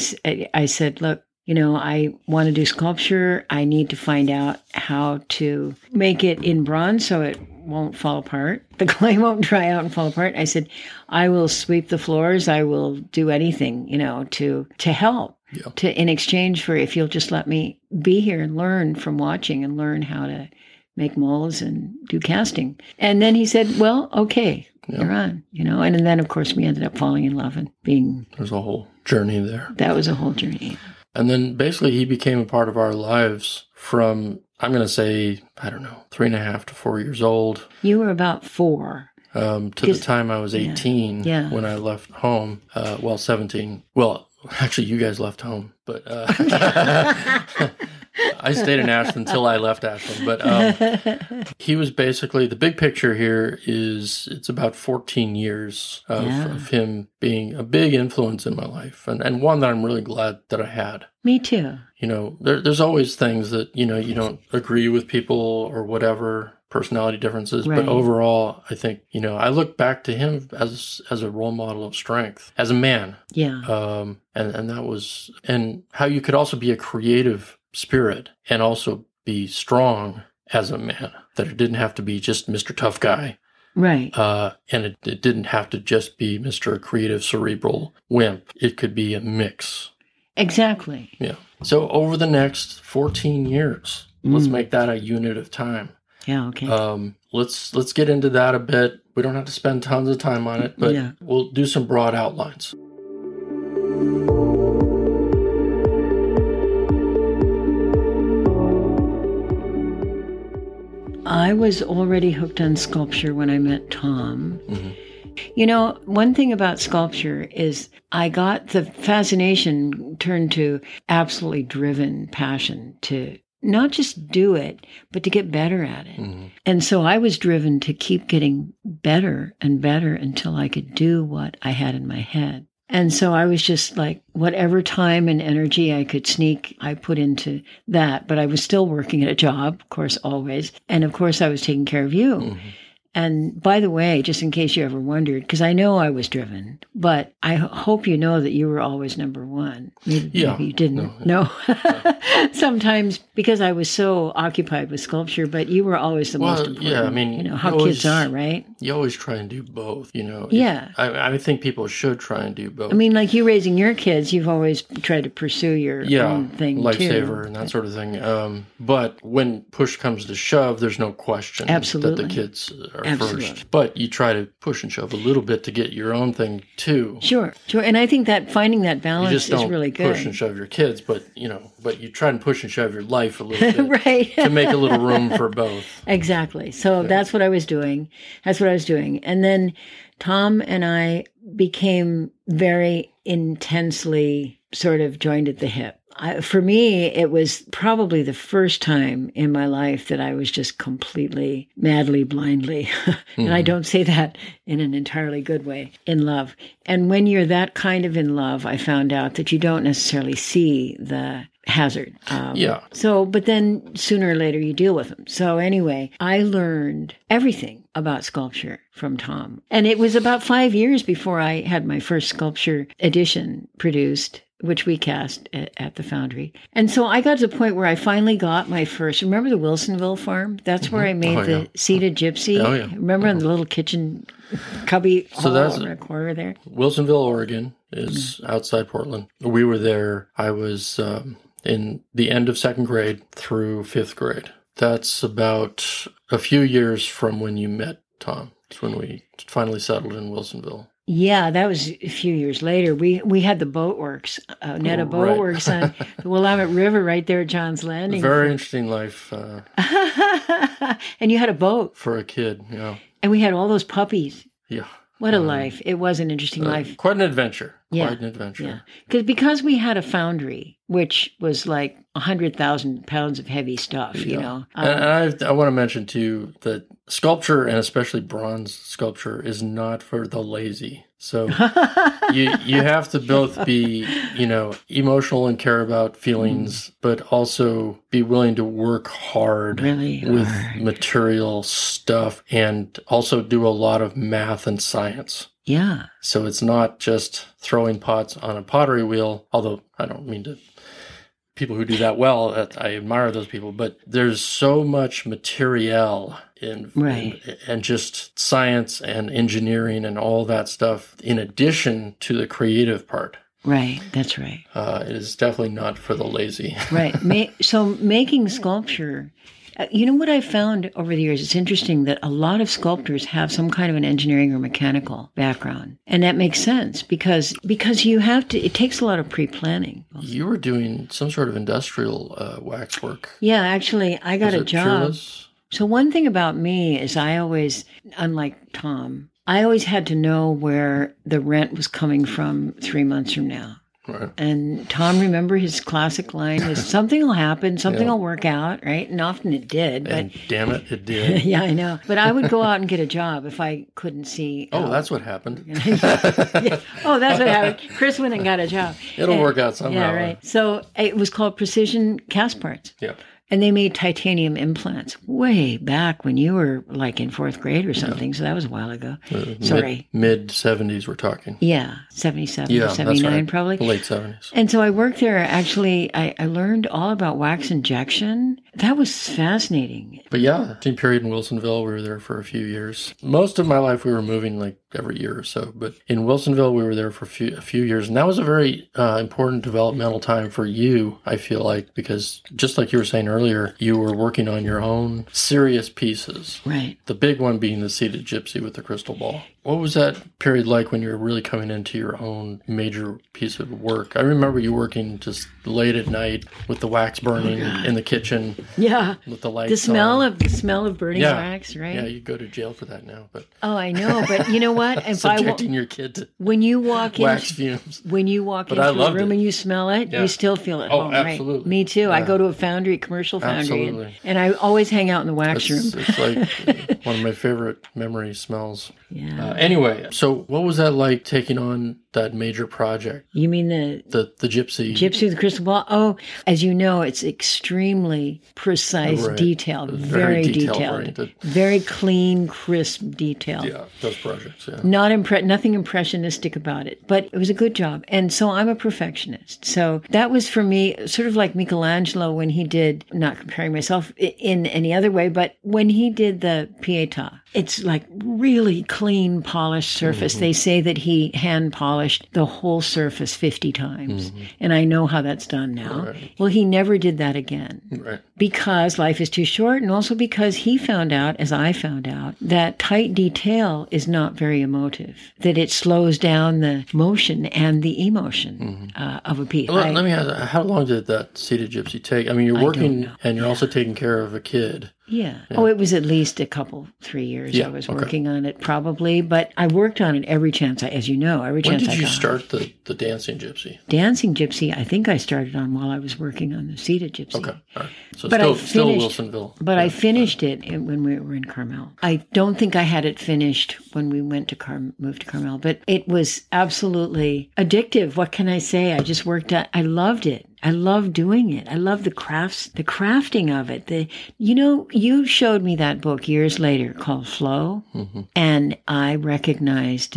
I said, look, you know, I want to do sculpture. I need to find out how to make it in bronze so it won't fall apart. The clay won't dry out and fall apart. I said, I will sweep the floors. I will do anything, you know, to, to help. Yeah. To, in exchange for if you'll just let me be here and learn from watching and learn how to make molds and do casting. And then he said, Well, okay, Yeah. you're on, you know. And then, of course, we ended up falling in love and being There's a whole journey there. that was a whole journey. And then basically he became a part of our lives from, I'm going to say, I don't know, three and a half to four years old You were about four. um, to the time I was 18 Yeah. when I left home. Uh, well, 17. Well, actually, you guys left home, but uh, I stayed in Ashland until I left Ashland. But um, he was basically the big picture here is it's about 14 years of, Yeah. of him being a big influence in my life and, and one that I'm really glad that I had. Me too. You know, there, there's always things that, you know, you don't agree with people or whatever, personality differences. Right. But overall, I think, you know, I look back to him as as a role model of strength, as a man. Yeah. Um, and, and that was, and how you could also be a creative spirit and also be strong as a man, that it didn't have to be just Mr. Tough Guy. Right. Uh, and it, it didn't have to just be Mr. Creative Cerebral Wimp. It could be a mix. Exactly. Yeah. So over the next 14 years, let's Mm. make that a unit of time. Yeah. Okay. Um, let's let's get into that a bit. We don't have to spend tons of time on it, but Yeah. we'll do some broad outlines. I was already hooked on sculpture when I met Tom. Mhm. You know, one thing about sculpture is I got the fascination turned to absolutely driven passion to not just do it, but to get better at it. Mm-hmm. And so I was driven to keep getting better and better until I could do what I had in my head. And so I was just like, whatever time and energy I could sneak, I put into that. But I was still working at a job, of course, always. And of course, I was taking care of you. Mm-hmm. And by the way, just in case you ever wondered, because I know I was driven, but I h- hope you know that you were always number one. Maybe, Yeah. maybe you didn't. No. Sometimes because I was so occupied with sculpture, but you were always the most important. yeah, I mean, you know how you kids always- are, right? You always try and do both, you know. If- Yeah. I, I think people should try and do both. I mean, like you raising your kids, you've always tried to pursue your yeah, own thing Life-Savor too. and that sort of thing. Um, but when push comes to shove, there's no question Absolutely. that the kids are Absolutely. first. But you try to push and shove a little bit to get your own thing too. Sure, sure. And I think that finding that balance just is don't really push and shove your kids, but you know, but you try and push and shove your life a little bit right. to make a little room for both. Exactly. So that's what I was doing. That's what I was doing. And then Tom and I became very intensely sort of joined at the hip. I, for me, it was probably the first time in my life that I was just completely, madly, blindly, and I don't say that in an entirely good way, in love. And when you're that kind of in love, I found out that you don't necessarily see the hazard. Um, Yeah. so, but then sooner or later you deal with them. So, anyway, I learned everything about sculpture from Tom. And it was about five years before I had my first sculpture edition produced. Which we cast at, at the foundry. And so I got to the point where I finally got my first. Remember the Wilsonville farm? That's mm-hmm. where I made Oh, the yeah. seated gypsy. Oh, yeah. Remember in the mm-hmm. little kitchen cubby So that's- over the corner there? Wilsonville, Oregon is mm-hmm. outside Portland. We were there. I was um, in the end of second grade through fifth grade. That's about a few years from when you met Tom. It's when we finally settled in Wilsonville. Yeah, that was a few years later. We we had the boatworks, uh, Netta Oh, right. Boatworks on the Willamette River right there at John's Landing. Very interesting life uh, and you had a boat, for a kid. Yeah, and we had all those puppies. yeah. What a life! It was an interesting life. Quite an adventure. Yeah. Quite an adventure. Yeah, because because we had a foundry, which was like a hundred thousand pounds of heavy stuff. You know, And, Um, and I, I want to mention too that sculpture and especially bronze sculpture is not for the lazy. So you you have to both be you know emotional and care about feelings, mm. but also be willing to work hard really with hard. material stuff and also do a lot of math and science. Yeah, So it's not just throwing pots on a pottery wheel, although I don't mean to people who do that well, I admire those people, but there's so much material in, Right. in- and just science and engineering and all that stuff in addition to the creative part. right. That's right. Uh, it is definitely not for the lazy. right. Ma- so making sculpture, you know what I found over the years? It's interesting that a lot of sculptors have some kind of an engineering or mechanical background, and that makes sense because because you have to. It takes a lot of pre-planning. you were doing some sort of industrial uh, waxwork. Yeah, actually, I got Was a job. Fearless? So one thing about me is I always, unlike Tom, I always had to know where the rent was coming from three months from now. Right. And Tom, remember his classic line was something will happen, something Yeah. will work out, right? And often it did, but And damn it, it did. yeah, I know. But I would go out and get a job if I couldn't see. Oh, out. that's what happened. Yeah. Oh, that's what happened. Chris went and got a job. It'll And- work out somehow. Yeah, right. So it was called Precision Castparts. Yeah. And they made titanium implants way back when you were like in fourth grade or something. So that was a while ago. Uh, Sorry. Mid seventies, we're talking. Yeah, 77 Yeah, 79 right. probably. Late seventies. And so I worked there. Actually, I, I learned all about wax injection. That was fascinating. But yeah, team period in Wilsonville, we were there for a few years. Most of my life, we were moving like every year or so. But in Wilsonville, we were there for a few, a few years, and that was a very uh, important developmental time for you. I feel like because just like you were saying earlier, you were working on your own serious pieces. Right. The big one being the seated gypsy with the crystal ball. what was that period like when you were really coming into your own major piece of work? I remember you working just late at night with the wax burning in the kitchen Yeah. with the lights. The smell on. of the smell of burning Yeah. wax, right? Yeah, you go to jail for that now, but Oh, I know, but you know what? If I wa- subjecting your kid to when you walk in, wax fumes. when you walk But into a room it. and you smell it, Yeah. you still feel at Oh, home, absolutely. right? Me too. I go to a foundry, commercial foundry, and, and I always hang out in the wax It's, room. it's like one of my favorite memory smells. Yeah. Uh, anyway, so what was that like taking on that major project, you mean the the the gypsy? Gypsy with the Crystal Ball? Oh, as you know, it's extremely precise, Right. detailed, Very very, detail detailed, very clean, crisp detail. yeah, those projects. Yeah. Not impre- nothing impressionistic about it, but it was a good job. And so I'm a perfectionist. So that was for me sort of like Michelangelo when he did, not comparing myself in any other way, but when he did the Pietà, it's like really clean, polished surface. Mm-hmm. They say that he hand polished the whole surface 50 times. And I know how that's done now. Mm-hmm. Right. Well, he never did that again Right. because life is too short and also because he found out as i found out that tight detail is not very emotive that it slows down the motion and the emotion uh, of a piece Well, I- let me ask, how long did that seated gypsy take? I mean, you're working and you're also taking care of a kid. Yeah. oh it was at least a couple three years Yeah, i was okay. working on it probably but i worked on it every chance i as you know every When chance I When did you got start the, the dancing gypsy? dancing gypsy i think i started on while i was working on the seated gypsy Okay, all right. So But I still, still finished- Wilsonville. But I finished it when we were in Carmel. I don't think I had it finished when we went to Car- moved to Carmel, but it was absolutely addictive. What can I say? I just worked at. I loved it. I love doing it. I love the crafts, the crafting of it. The, you know, you showed me that book years later called Flow, Mm-hmm. and I recognized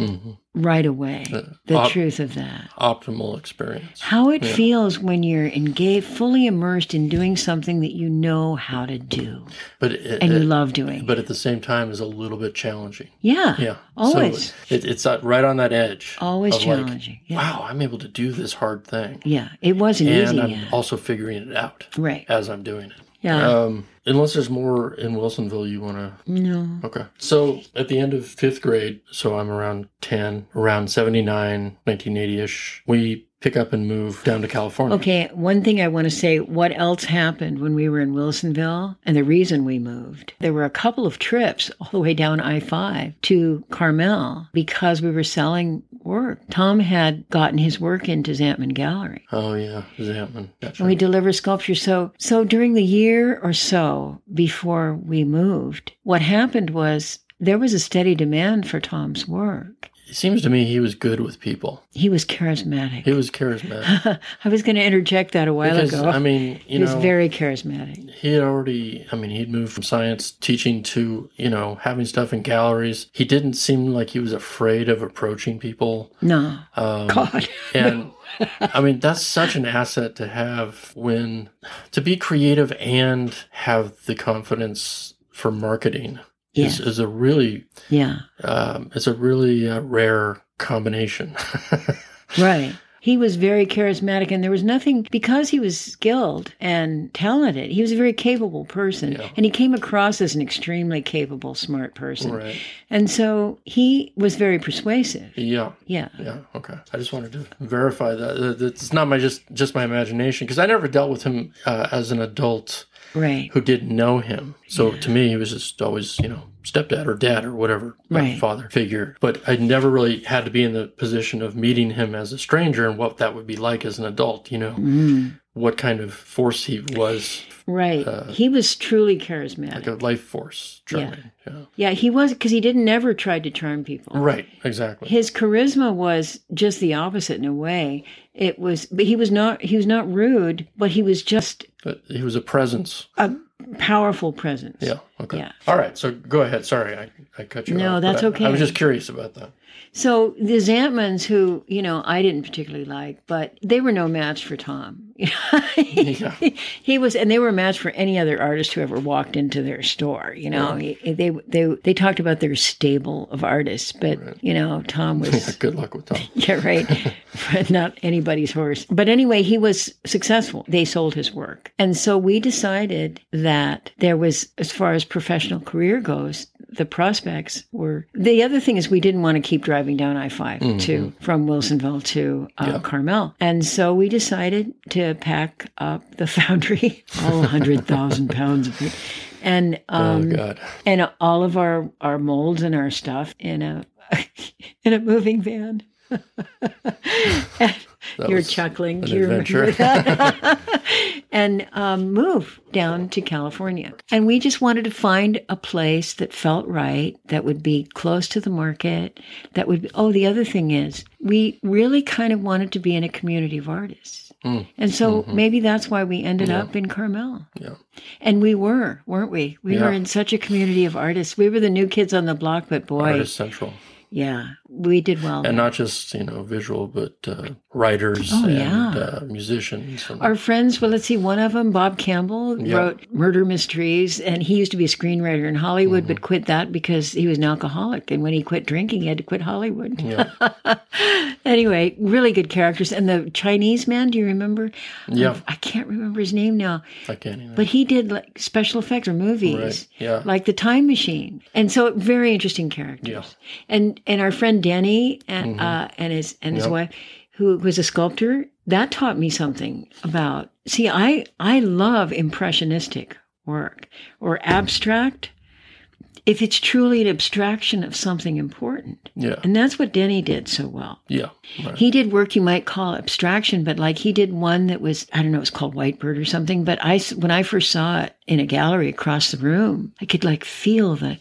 right away the op- truth of that. optimal experience. How it feels when you're engaged, fully immersed in doing something that you know how to do But it, and you love doing. but at the same time is a little bit challenging. yeah, Yeah, always, So it, it's right on that edge. always of like, challenging. yeah. Wow, I'm able to do this hard thing, yeah, it wasn't easy, and easy. I'm yeah. also figuring it out right? as I'm doing it. Yeah. Um, unless there's more in Wilsonville you want to no. Okay. So at the end of fifth grade, so I'm around 10, around 79, 1980 ish, we pick up and move down to California. Okay, one thing I want to say what else happened when we were in Wilsonville and the reason we moved. There were a couple of trips all the way down I 5 to Carmel because we were selling work. Tom had gotten his work into Zantman Gallery. Oh, yeah. Zantman. Gotcha. And we deliver sculpture. So, so during the year or so before we moved, what happened was there was a steady demand for Tom's work. It seems to me he was good with people. He was charismatic. He was charismatic. I was going to interject that a while because, ago. I mean, he you was very charismatic. he had already, I mean, he'd moved from science teaching to, you know, having stuff in galleries. He didn't seem like he was afraid of approaching people. No, Um, God, And I mean, that's such an asset to have when to be creative and have the confidence for marketing Yeah. is a really, yeah, um, it's a really uh, rare combination. right. He was very charismatic, and there was nothing because he was skilled and talented. He was a very capable person, Yeah. and he came across as an extremely capable, smart person. right. And so he was very persuasive. Yeah. Yeah. Yeah. Okay. I just wanted to verify that. that It's not my just just my imagination because I never dealt with him uh, as an adult Right. who didn't know him. So to me, he was just always, you know, stepdad or dad or whatever, my Right. father figure. But I never really had to be in the position of meeting him as a stranger and what that would be like as an adult, you know, Mm. what kind of force he was, Right. he was truly charismatic. uh, like a life force, charming. Yeah. yeah, he was because he didn't never tried to charm people. Right. Exactly. His charisma was just the opposite in a way. It was, but he was not. He was not rude, but he was just But he was a presence. a powerful presence. Yeah. Okay. Yeah. All right. So go ahead. Sorry, I, I cut you No, off. No, that's I- okay. I was just curious about that. So the Zantmans, who you know I didn't particularly like, but they were no match for Tom. Yeah. he was, and they were a match for any other artist who ever walked into their store. You know, He- they they they talked about their stable of artists, but you know, Tom was yeah, Good luck with Tom. yeah right, but not anybody's horse. But anyway, he was successful. They sold his work, and so we decided that there was, as far as professional career goes, the prospects were. The other thing is we didn't want to keep driving down I 5 to from Wilsonville to uh, Carmel, and so we decided to pack up the foundry, all hundred thousand pounds of it, and um, oh God. and all of our our molds and our stuff in a in a moving van. And That You're chuckling. Do you remember adventure. that? and um, move down to California. And we just wanted to find a place that felt right, that would be close to the market. That would. Be, oh, the other thing is, we really kind of wanted to be in a community of artists. Mm. And so maybe that's why we ended up in Carmel. Yeah. And we were, weren't we? We Yeah. were in such a community of artists. We were the new kids on the block, but boy, Artist Central. yeah, we did well. And not just, you know, visual, but uh, writers Oh, and yeah. uh, musicians. And, Our friends, well, let's see, one of them, Bob Campbell, Yeah. wrote murder mysteries, and he used to be a screenwriter in Hollywood, Mm-hmm. but quit that because he was an alcoholic. And when he quit drinking, he had to quit Hollywood. yeah. anyway, really good characters. And the Chinese man, do you remember? Yeah. I can't remember his name now, I can't even. but he did like special effects or movies. right. Yeah. Like the Time Machine, and so very interesting characters. Yeah. And and our friend Danny and uh, and his and his Mm-hmm. Yep. wife, who was a sculptor, that taught me something about. See, I I love impressionistic work or abstract. If it's truly an abstraction of something important, yeah. and that's what Denny did so well. Yeah. Right. He did work you might call abstraction, but like he did one that was, I don't know, it was called Whitebird or something. But I, when I first saw it in a gallery across the room, I could like feel the,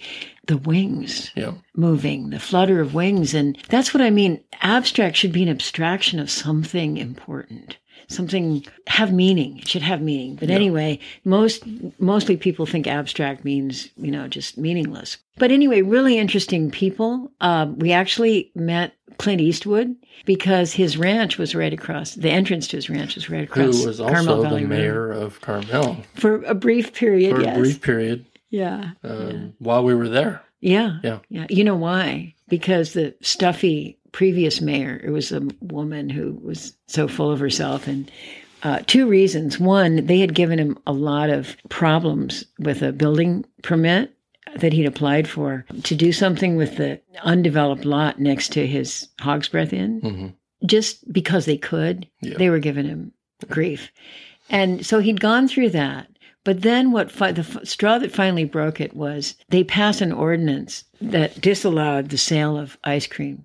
the wings yeah. moving, the flutter of wings. And that's what I mean. Abstract should be an abstraction of something important. Something have meaning. It should have meaning. But anyway, most mostly people think abstract means you know just meaningless. But anyway, really interesting people. Um, we actually met Clint Eastwood because his ranch was right across. The entrance to his ranch was right across. Who was Carmel also the Valley Road. mayor of Carmel for a brief period. for yes. a brief period yeah. um, while we were there. Yeah. Yeah. Yeah. You know why? Because the stuffy previous mayor, it was a woman who was so full of herself and uh, two reasons. One, they had given him a lot of problems with a building permit that he'd applied for to do something with the undeveloped lot next to his Hog's Breath Inn. hmm Just because they could, Yeah. they were giving him grief. And so he'd gone through that. But then what fi- the f- straw that finally broke it was they passed an ordinance that disallowed the sale of ice cream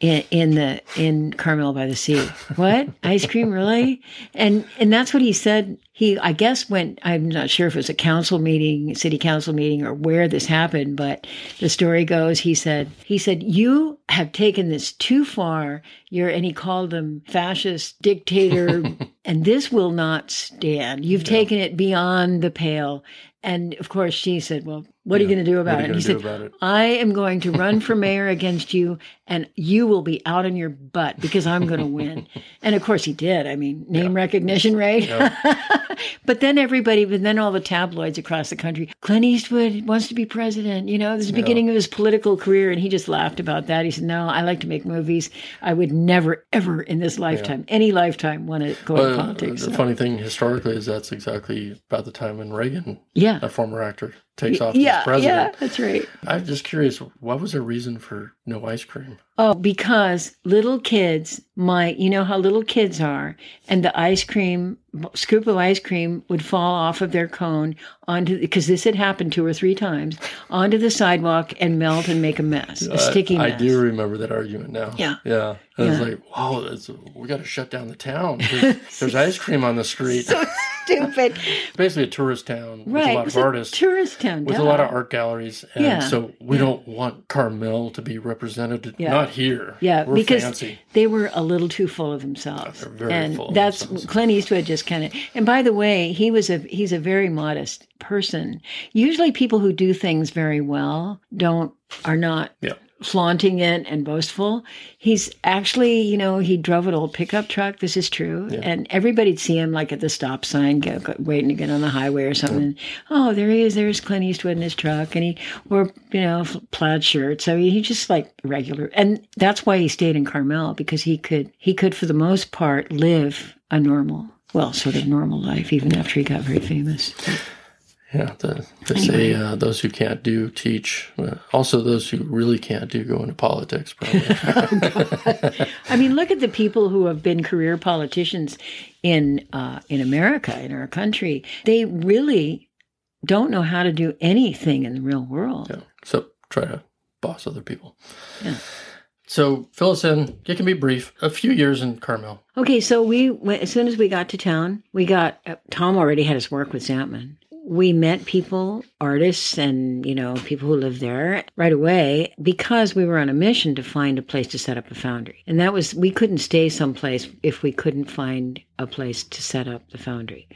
in, in the in Carmel by the Sea. What ice cream really? And and that's what he said. He I guess went. I'm not sure if it was a council meeting, city council meeting, or where this happened. But the story goes, he said he said you have taken this too far. You're and he called them fascist dictator, and this will not stand. You've taken it beyond the pale. And of course, she said, "Well, what are you going to do about it?" he said, it? I am going to run for mayor against you, and you will be out on your butt because I'm going to win. and of course, he did. I mean, name recognition, right? but then everybody, but then all the tabloids across the country, Clint Eastwood wants to be president. You know, this is the beginning of his political career, and he just laughed about that. He said, "No, I like to make movies. I would never, ever in this lifetime, any lifetime, want to go into politics." the So, funny thing historically is that's exactly about the time when Reagan, yeah, a former actor, takes off yeah, as president. yeah, that's right. I'm just curious, what was the reason for no ice cream? Oh, because little kids might, you know how little kids are, and the ice cream, scoop of ice cream would fall off of their cone onto, because this had happened two or three times, onto the sidewalk and melt and make a mess, a uh, sticky I, I do remember that argument now. Yeah. Yeah. I Yeah. was like, wow, it's, we got to shut down the town. There's, there's ice cream on the street. so stupid. Basically, a tourist town with right. a lot of artists. tourist town. with a lot of art galleries, and Yeah. so we don't want Carmel to be represented. Yeah. Not here. Yeah, we're because fancy. they were a little too full of themselves, very and full of that's themselves. Clint Eastwood just kind of. And by the way, he was a he's a very modest person. Usually, people who do things very well don't are not Yeah. Flaunting it and boastful. He's actually, you know, he drove an old pickup truck. This is true, and everybody'd see him like at the stop sign, go, go- waiting to get on the highway or something. Oh, there he is. There's Clint Eastwood in his truck, and he wore, you know, plaid shirts. So he just like regular, and that's why he stayed in Carmel because he could, he could for the most part live a normal, well, sort of normal life even after he got very famous. Yeah, the, they say uh, those who can't do teach. Uh, also, those who really can't do go into politics. Probably. I mean, look at the people who have been career politicians in uh, in America, in our country. They really don't know how to do anything in the real world. yeah. So try to boss other people. Yeah. So fill us in. It can be brief. A few years in Carmel. Okay, so we went, as soon as we got to town, we got uh, Tom already had his work with Zantman. We met people, artists, and you know people who live there right away because we were on a mission to find a place to set up a foundry, and that was we couldn't stay someplace if we couldn't find a place to set up the foundry.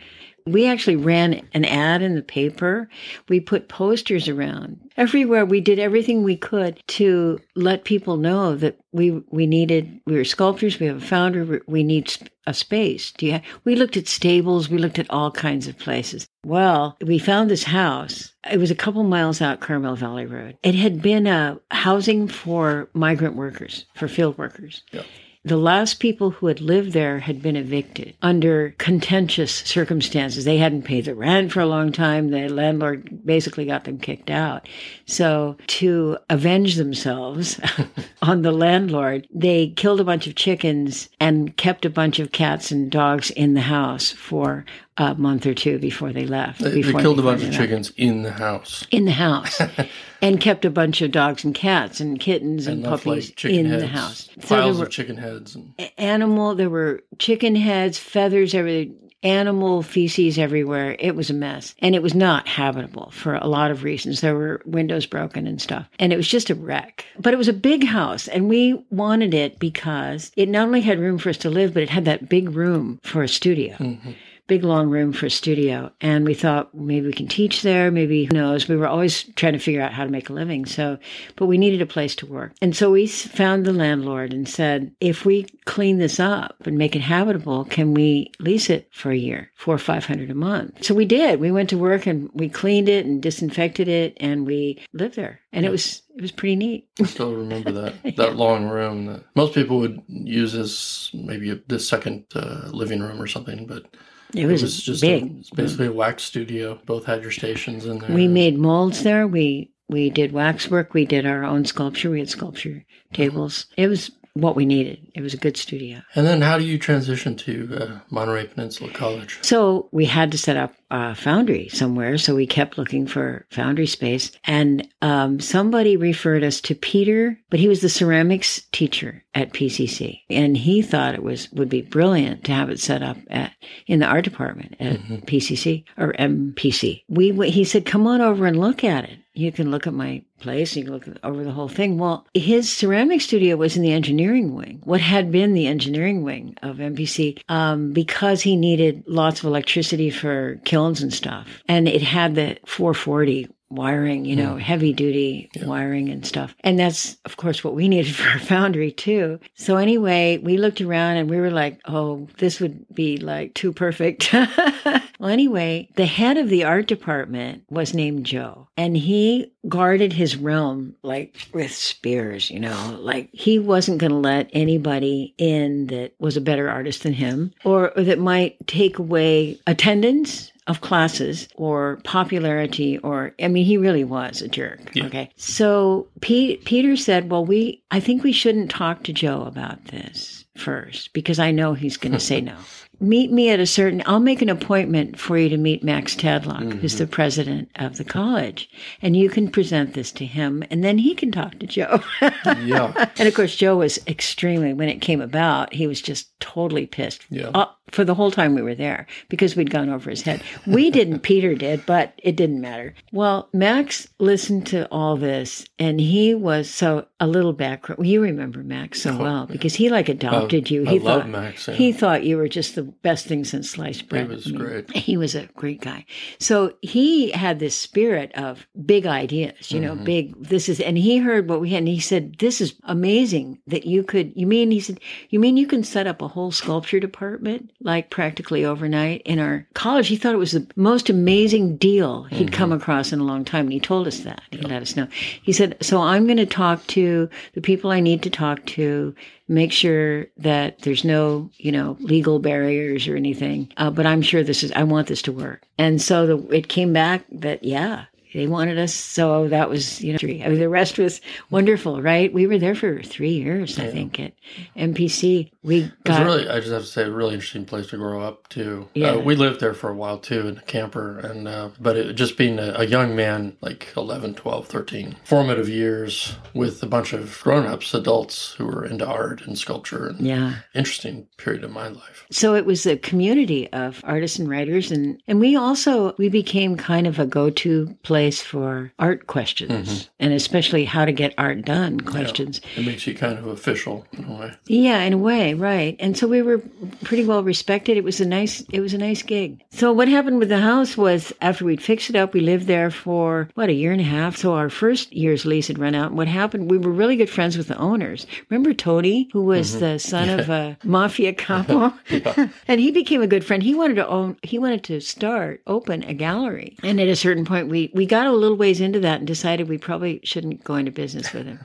We actually ran an ad in the paper. We put posters around everywhere. We did everything we could to let people know that we we needed. We were sculptors. We have a foundry. We need a space. Do you? have, We looked at stables. We looked at all kinds of places. Well, we found this house. It was a couple miles out Carmel Valley Road. It had been a housing for migrant workers, for field workers. Yeah. The last people who had lived there had been evicted under contentious circumstances. They hadn't paid the rent for a long time. The landlord basically got them kicked out. So, to avenge themselves on the landlord, they killed a bunch of chickens and kept a bunch of cats and dogs in the house for a month or two before they left. They, they killed a bunch they of left chickens in the house. in the house and kept a bunch of dogs and cats and kittens and, And puppies like in heads, the house. So Piles were of chicken heads. And, animal, there were chicken heads, feathers, everything, animal feces everywhere. It was a mess. And it was not habitable for a lot of reasons. There were windows broken and stuff. And it was just a wreck. But it was a big house and we wanted it because it not only had room for us to live, but it had that big room for a studio Mhm. Big long room for a studio. And we thought maybe we can teach there. Maybe who knows? We were always trying to figure out how to make a living. So but we needed a place to work. And so we found the landlord and said if we clean this up and make it habitable can we lease it for a year four or five hundred a month? So we did. We went to work and we cleaned it and disinfected it and we lived there. And it was it was pretty neat. I still remember that that long room that most people would use as maybe the second uh, living room or something, but it was, it was just big A, basically a wax studio. Both had your stations in there. We made molds there. We we did wax work. We did our own sculpture. We had sculpture tables. It was what we needed. It was a good studio. And then, how do you transition to uh, Monterey Peninsula College? So we had to set up a foundry somewhere. So we kept looking for foundry space. And um, somebody referred us to Peter, but he was the ceramics teacher at PCC. And he thought it was would be brilliant to have it set up at in the art department at PCC or MPC. We he said, "Come on over and look at it. You can look at my place. You can look over the whole thing." Well, his ceramic studio was in the engineering wing. What had been the engineering wing of MPC, um, because he needed lots of electricity for kilns and stuff, and it had the 440 wiring, you know, hmm. heavy duty wiring and stuff. And that's, of course, what we needed for our foundry too. So anyway, we looked around and we were like, oh, this would be like too perfect. well, anyway, the head of the art department was named Joe and he guarded his realm like with spears, you know, like he wasn't going to let anybody in that was a better artist than him or, or that might take away attendance of classes or popularity or I mean he really was a jerk. Yeah. Okay. So Pete, Peter said, "Well, we I think we shouldn't talk to Joe about this first because I know he's going to say no. Meet me at a certain I'll make an appointment for you to meet Max Tadlock, who's the president of the college, and you can present this to him and then he can talk to Joe." Yeah, and of course Joe was extremely when it came about, he was just totally pissed Yeah. uh, for the whole time we were there because we'd gone over his head. We didn't, Peter did, but it didn't matter. Well, Max listened to all this and he was so a little background. You remember Max so well because he like adopted you. I He love thought Max, yeah. he thought you were just the best thing since sliced bread. He was I mean, great. He was a great guy. So he had this spirit of big ideas, you know, Mm-hmm. big, this is, and he heard what we had and he said, this is amazing that you could, you mean, he said, you mean you can set up a whole sculpture department like practically overnight. In our college, he thought it was the most amazing deal he'd come across in a long time. And he told us that. He let us know. He said, So I'm going to talk to the people I need to talk to, make sure that there's no, you know, legal barriers or anything. Uh, but I'm sure this is, I want this to work. And so the, it came back that, yeah, they wanted us. So that was, you know, three. I mean, the rest was wonderful, right? We were there for three years, I think, at MPC. We It was really, I just have to say, a really interesting place to grow up too. Yeah. Uh, we lived there for a while too in a camper, and uh, but it, just being a, a young man, like 11, 12, 13, formative years with a bunch of grown-ups, adults who were into art and sculpture, and yeah. interesting period of my life. So it was a community of artists and writers and and we also we became kind of a go-to place for art questions and especially how to get art done questions. It makes you kind of official in a way. Yeah, in a way, right. And so we were pretty well respected. It was a nice it was a nice gig. So what happened with the house was after we'd fixed it up, we lived there for what, a year and a half. So our first year's lease had run out. And what happened, we were really good friends with the owners. Remember Tony, who was mm-hmm. the son of a mafia capo? and he became a good friend. He wanted to own he wanted to start open a gallery. And at a certain point we we got a little ways into that and decided we probably shouldn't go into business with him.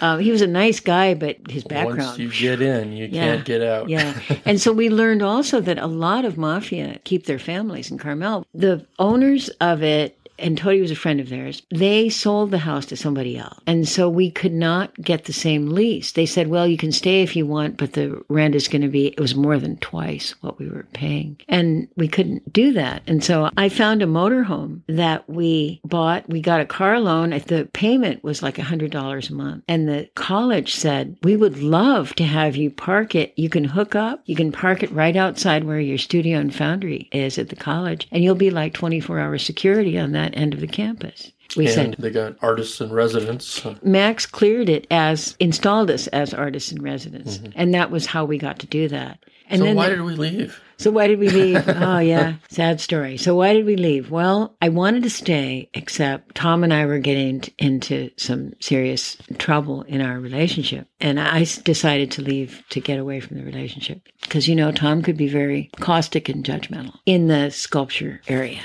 Um, he was a nice guy, but his background. Once you get in, you Yeah. can't get out. Yeah. And so we learned also that a lot of mafia keep their families in Carmel. The owners of it, and Tony was a friend of theirs, they sold the house to somebody else. And so we could not get the same lease. They said, well, you can stay if you want, but the rent is going to be, it was more than twice what we were paying. And we couldn't do that. And so I found a motorhome that we bought. We got a car loan. The payment was like $100 a month. And the college said, we would love to have you park it. You can hook up. You can park it right outside where your studio and foundry is at the college. And you'll be like 24 hour security on that end of the campus. We And said, they got artists in residence. Max cleared it as installed us as artists in residence. Mm-hmm. And that was how we got to do that. And So then why the- did we leave? So why did we leave? oh yeah, sad story. So why did we leave? Well, I wanted to stay, except Tom and I were getting t- into some serious trouble in our relationship, and I decided to leave to get away from the relationship because you know Tom could be very caustic and judgmental in the sculpture area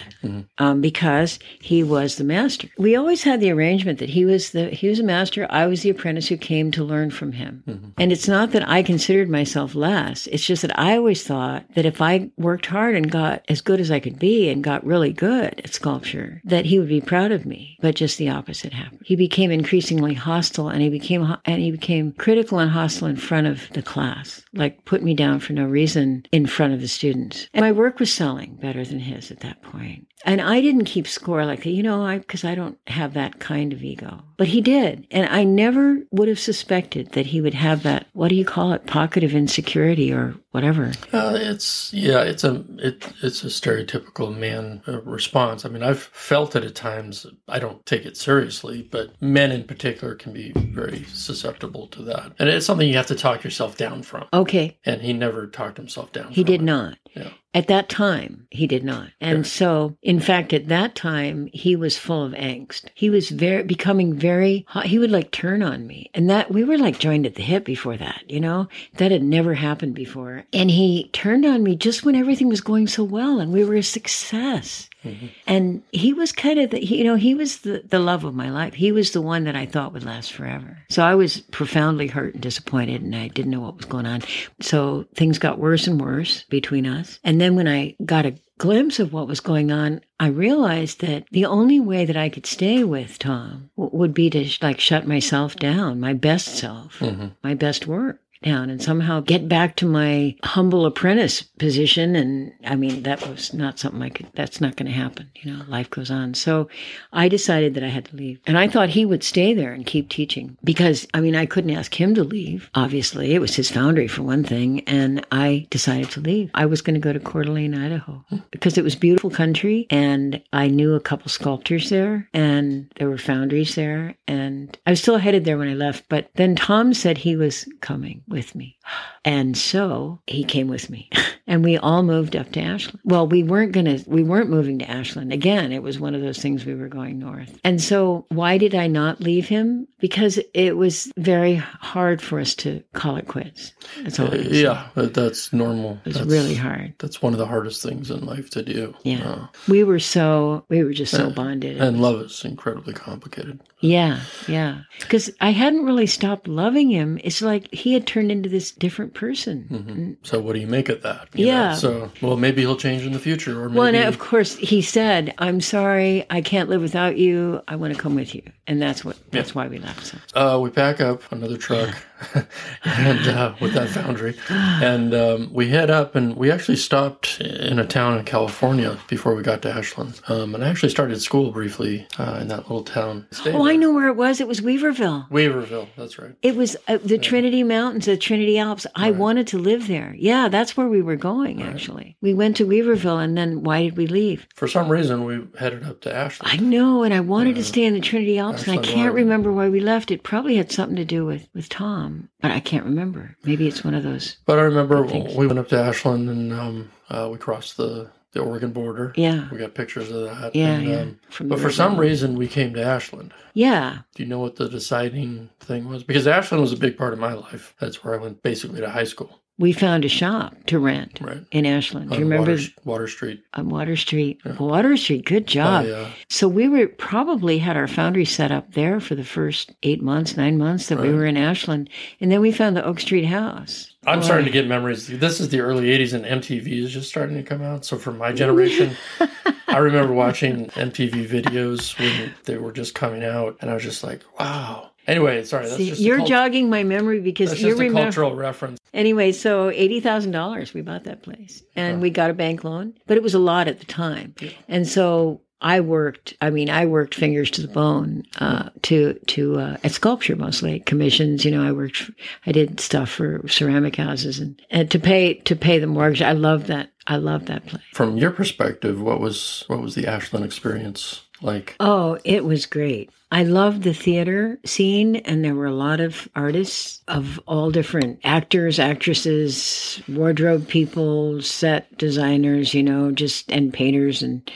um, because he was the master. We always had the arrangement that he was the he was a master. I was the apprentice who came to learn from him. And it's not that I considered myself less. It's just that I always thought that if I worked hard and got as good as I could be and got really good at sculpture, that he would be proud of me. But just the opposite happened. He became increasingly hostile, and he became and he became critical and hostile in front of the class. Like put me down for no reason in front of the students. And my work was selling better than his at that point. And I didn't keep score like that, you know, I because I don't have that kind of ego. But he did. And I never would have suspected that he would have that, what do you call it, pocket of insecurity or whatever. Uh, it's yeah, it's a it, it's a stereotypical man uh, response. I mean, I've felt it at times. I don't take it seriously, but men in particular can be very susceptible to that, and it's something you have to talk yourself down from. Okay. And he never talked himself down. He did it. not. Yeah. At that time, he did not. And so, in fact, at that time, he was full of angst. He was very, becoming very, hot. he would like turn on me. And that, we were like joined at the hip before that, you know? That had never happened before. And he turned on me just when everything was going so well and we were a success. Mm-hmm. And he was kind of the, you know, he was the, the love of my life. He was the one that I thought would last forever. So I was profoundly hurt and disappointed and I didn't know what was going on. So things got worse and worse between us. And then when I got a glimpse of what was going on, I realized that the only way that I could stay with Tom w- would be to like shut myself down, my best self, mm-hmm. my best work down and somehow get back to my humble apprentice position. And i mean that was not something i could that's not going to happen you know life goes on. So i decided that i had to leave. And i thought he would stay there and keep teaching because i mean i couldn't ask him to leave obviously. It was his foundry for one thing. And i decided to leave. I was going to go to Coeur d'Alene idaho because it was beautiful country and i knew a couple sculptors there and there were foundries there. And i was still headed there when i left but then tom said he was coming with me and so he came with me and we all moved up to Ashland. Well, we weren't going to, we weren't moving to Ashland. Again, it was one of those things we were going north. And so why did I not leave him? Because it was very hard for us to call it quits. That's all say. Yeah, that's normal. It was that's, really hard. That's one of the hardest things in life to do. Yeah. Uh, We were so, we were just so bonded. and love is incredibly complicated. Yeah, yeah. Because I hadn't really stopped loving him. It's like he had turned into this different person. hmm So what do you make of that? you know? Yeah. So well, maybe he'll change in the future, or maybe Well, and of course, he said, "I'm sorry, I can't live without you. I want to come with you," and that's what that's why we left. So. Uh, we pack up another truck, and uh, with that foundry, and um, we head up, and we actually stopped in a town in California before we got to Ashland. Um, and I actually started school briefly uh, in that little town. Stayed Oh, I know where it was. It was Weaverville. Weaverville. That's right. It was uh, the Trinity Mountains, the Trinity Alps. I wanted to live there. Yeah, that's where we were going. Actually, we went to Weaverville, and then why did we leave? For some reason, we headed up to Ashland. I know, and I wanted to stay in the Trinity Alps, and I can't remember why we left. It probably had something to do with with Tom, but I can't remember. Maybe it's one of those. But I remember we went up to Ashland and um, uh, we crossed the, the Oregon border. Yeah, We got pictures of that. yeah, and, yeah. um, From but for some reason, we came to Ashland. yeah, Do you know what the deciding thing was? Because Ashland was a big part of my life. That's where I went basically to high school, we found a shop to rent right? in Ashland. Do you remember Water, Water Street? on Water Street? Water Street, good job. I, uh, So we were probably had our foundry set up there for the first eight months, nine months that we were in Ashland, and then we found the Oak Street house. I'm Boy. starting to get memories. This is the early 80s and MTV is just starting to come out. So for my generation, I remember watching MTV videos when they were just coming out. And I was just like, wow. Anyway, sorry. That's See, just you're cult- jogging my memory because you just a remember. cultural reference. Anyway, so eighty thousand dollars we bought that place, and we got a bank loan, but it was a lot at the time, and so. I worked. I mean, I worked fingers to the bone uh, to to uh, at sculpture mostly commissions. You know, I worked. I did stuff for ceramic houses and, and to pay to pay the mortgage. I love that. I love that place. From your perspective, what was what was the Ashland experience like? Oh, it was great. I loved the theater scene, and there were a lot of artists of all different actors, actresses, wardrobe people, set designers, you know, just and painters, and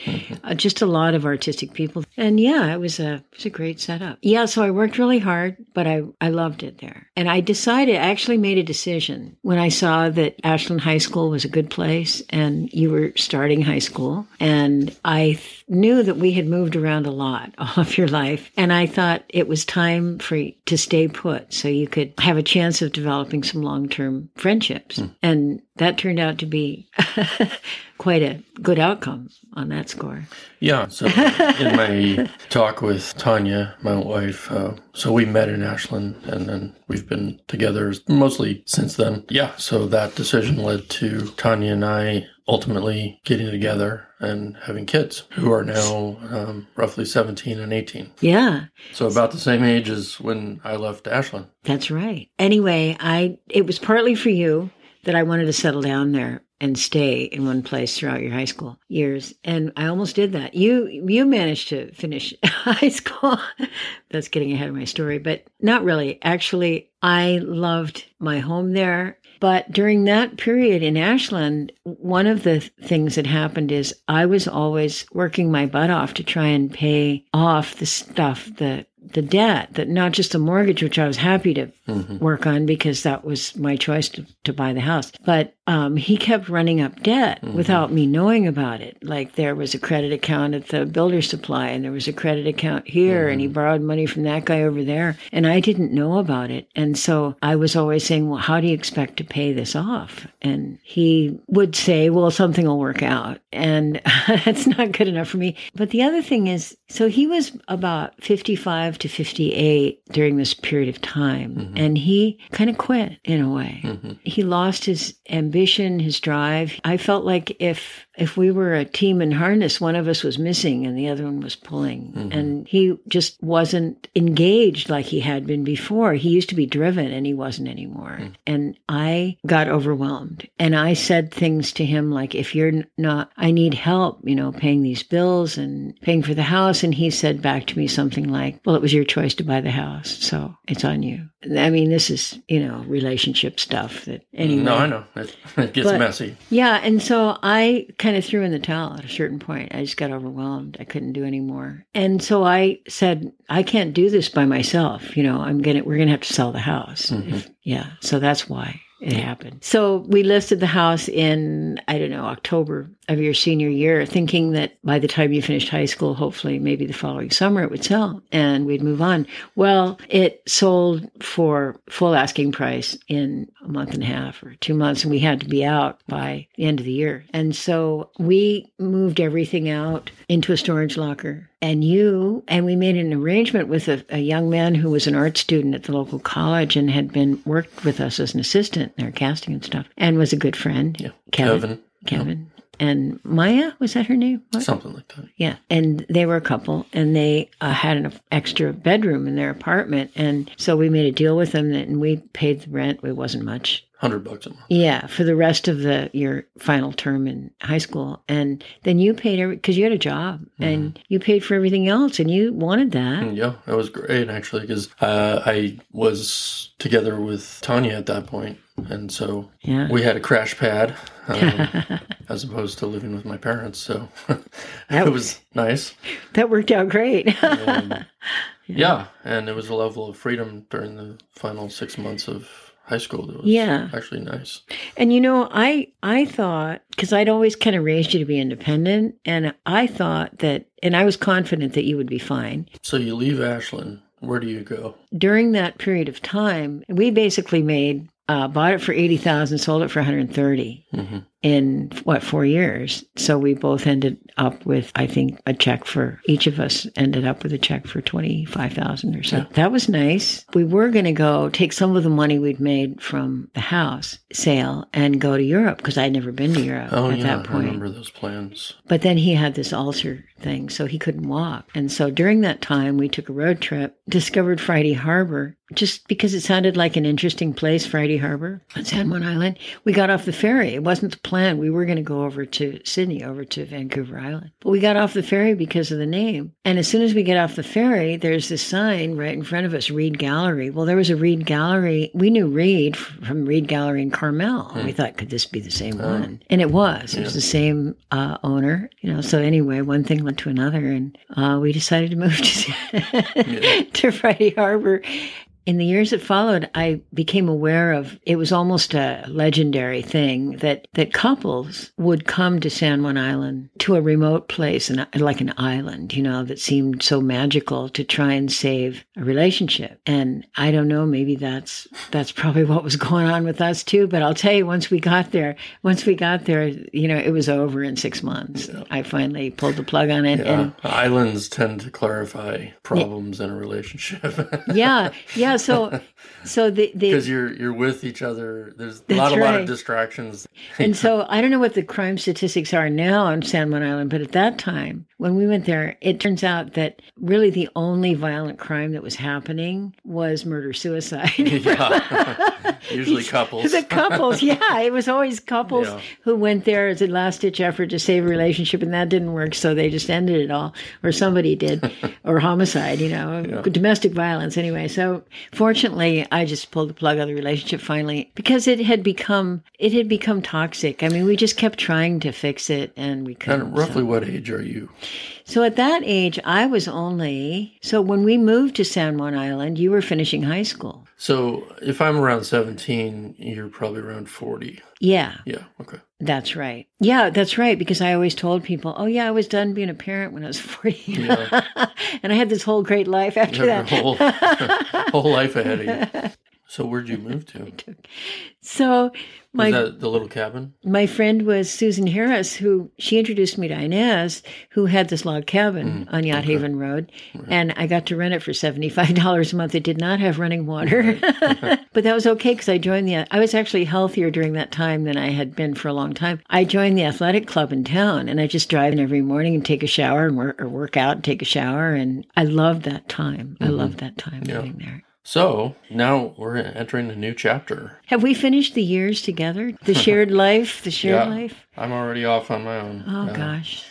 uh, just a lot of artistic people. And yeah, it was a it was a great setup. Yeah, so I worked really hard, but I I loved it there. And I decided, I actually made a decision when I saw that Ashland High School was a good place, and you were starting high school, and I th- knew that we had moved around a lot all of your life, and I thought it was time for to stay put so you could have a chance of developing some long term friendships. And that turned out to be quite a good outcome on that score. Yeah. So in my talk with Tanya, my wife, uh, so we met in Ashland, and then we've been together mostly since then. Yeah. So that decision led to Tanya and I ultimately getting together and having kids who are now um, roughly 17 and 18. Yeah, So about the same age as when I left Ashland. that's right. Anyway, I it was partly for you that I wanted to settle down there and stay in one place throughout your high school years and I almost did that. You you managed to finish high school. That's getting ahead of my story, but not really. Actually, I loved my home there. But during that period in Ashland, one of the things that happened is I was always working my butt off to try and pay off the stuff, the the debt, that not just the mortgage, which I was happy to Mm-hmm. work on because that was my choice to, to buy the house. But um, he kept running up debt mm-hmm. without me knowing about it. Like there was a credit account at the builder supply, and there was a credit account here, and he mm-hmm. borrowed money from that guy over there, and I didn't know about it. And so I was always saying, "Well, how do you expect to pay this off?" And he would say, "Well, something will work out," and that's not good enough for me. But the other thing is, so he was about fifty-five to fifty-eight during this period of time, Mm-hmm. and he kind of quit in a way. Mm-hmm. He lost his ambition, his drive. I felt like if if we were a team in harness, one of us was missing and the other one was pulling. Mm-hmm. And he just wasn't engaged like he had been before. He used to be driven and he wasn't anymore. Mm. And I got overwhelmed. And I said things to him like, if you're not, I need help, you know, paying these bills and paying for the house. And he said back to me something like, well, it was your choice to buy the house. So it's on you. I mean, this is, you know, relationship stuff that anyway. No, I know. It, it gets But- messy. Yeah, and so I kind of threw in the towel at a certain point. I just got overwhelmed. I couldn't do anymore. And so I said, I can't do this by myself. You know, I'm gonna we're gonna have to sell the house. Mm-hmm. If- yeah. So that's why it happened. So we listed the house in I don't know, October of your senior year, thinking that by the time you finished high school, hopefully maybe the following summer it would sell and we'd move on. Well, it sold for full asking price in a month and a half or two months, and we had to be out by the end of the year. And so we moved everything out into a storage locker. And you, and we made an arrangement with a, a young man who was an art student at the local college and had been worked with us as an assistant in our casting and stuff, and was a good friend. Yeah. Kevin. Kevin. Kevin. And Maya, was that her name? What? Something like that. Yeah. And they were a couple and they uh, had an extra bedroom in their apartment. And so we made a deal with them and we paid the rent. It wasn't much. Hundred bucks a month. Yeah. For the rest of the your final term in high school. And then you paid every, because you had a job and you paid for everything else and you wanted that. Mm, Yeah, that was great actually because uh, I was together with Tanya at that point, and so Yeah. we had a crash pad um, as opposed to living with my parents. So it was nice. That worked out great. Um, yeah, and it was a level of freedom during the final six months of high school. That was Yeah. actually nice. And you know, I I thought because I'd always kind of raised you to be independent, and I thought that, and I was confident that you would be fine. So you leave Ashland. Where do you go? During that period of time, we basically made uh, bought it for eighty thousand, sold it for one hundred thirty. Hmm in what four years. So we both ended up with, I think, a check for each of us ended up with a check for twenty five thousand or so. That was nice. We were going to go take some of the money we'd made from the house sale and go to Europe because I'd never been to Europe Oh at yeah, that I remember those plans. But then he had this ulcer thing, so he couldn't walk. And so during that time, we took a road trip, discovered Friday Harbor, just because it sounded like an interesting place, Friday Harbor on San Juan Island. We got off the ferry. It wasn't the plan. We were going to go over to Sidney, over to Vancouver Island. But we got off the ferry because of the name. And as soon as we get off the ferry, there's this sign right in front of us, Reed Gallery. Well, there was a Reed Gallery. We knew Reed from Reed Gallery in Carmel. We thought, could this be the same one? And it was. It was the same uh, owner, you know. So anyway, one thing led to another, and uh, we decided to move to, to Friday Harbor. In the years that followed, I became aware of it was almost a legendary thing that, that couples would come to San Juan Island to a remote place and like an island, you know, that seemed so magical to try and save a relationship. And I don't know, maybe that's that's probably what was going on with us too. But I'll tell you, once we got there, once we got there, you know, it was over in six months. I finally pulled the plug on it, Yeah, and islands tend to clarify problems in a relationship. yeah, yeah. So, so the because you're you're with each other. There's a lot, a lot of distractions. And so I don't know what the crime statistics are now on San Juan Island, but at that time, when we went there, it turns out that really the only violent crime that was happening was murder suicide. yeah, usually couples. the couples, yeah, it was always couples Yeah. who went there as a last ditch effort to save a relationship, and that didn't work, so they just ended it all, or somebody did, or homicide, you know, domestic violence anyway. So fortunately, I just pulled the plug on the relationship finally because it had become it had become toxic. I mean, we just kept trying to fix it, and we couldn't. and roughly what age are you? So at that age, I was only so when we moved to San Juan Island, you were finishing high school. So if I'm around 17, you're probably around 40. Yeah. Yeah. Okay. That's right. Yeah, that's right. Because I always told people, oh, yeah, I was done being a parent when I was 40. Yeah. and I had this whole great life after that. whole whole life ahead of you. So where'd you move to? So my Was that the little cabin? my friend was Susan Harris, who she introduced me to Inez, who had this log cabin mm, on Yacht Haven Road, and I got to rent it for seventy five dollars a month. It did not have running water, but that was okay because I joined the. I was actually healthier during that time than I had been for a long time. I joined the athletic club in town, and I just drive in every morning and take a shower and work or work out and take a shower, and I loved that time. I mm-hmm. loved that time living there. So now we're entering a new chapter. Have we finished the years together? The shared life, the shared Yeah. life. I'm already off on my own. Oh gosh.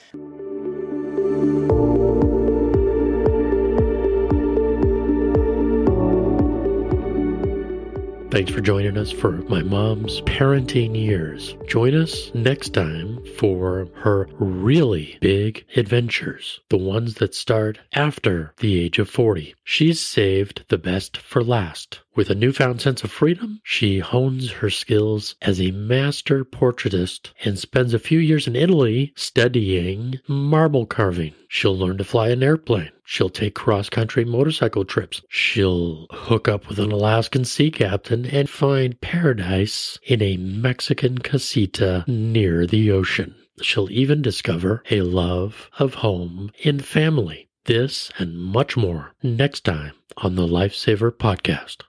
Thanks for joining us for my mom's parenting years. Join us next time for her really big adventures, the ones that start after the age of 40. She's saved the best for last. With a newfound sense of freedom, she hones her skills as a master portraitist and spends a few years in Italy studying marble carving. She'll learn to fly an airplane. She'll take cross country motorcycle trips. She'll hook up with an Alaskan sea captain and find paradise in a Mexican casita near the ocean. She'll even discover a love of home and family. This and much more next time on the Life-Savor Podcast.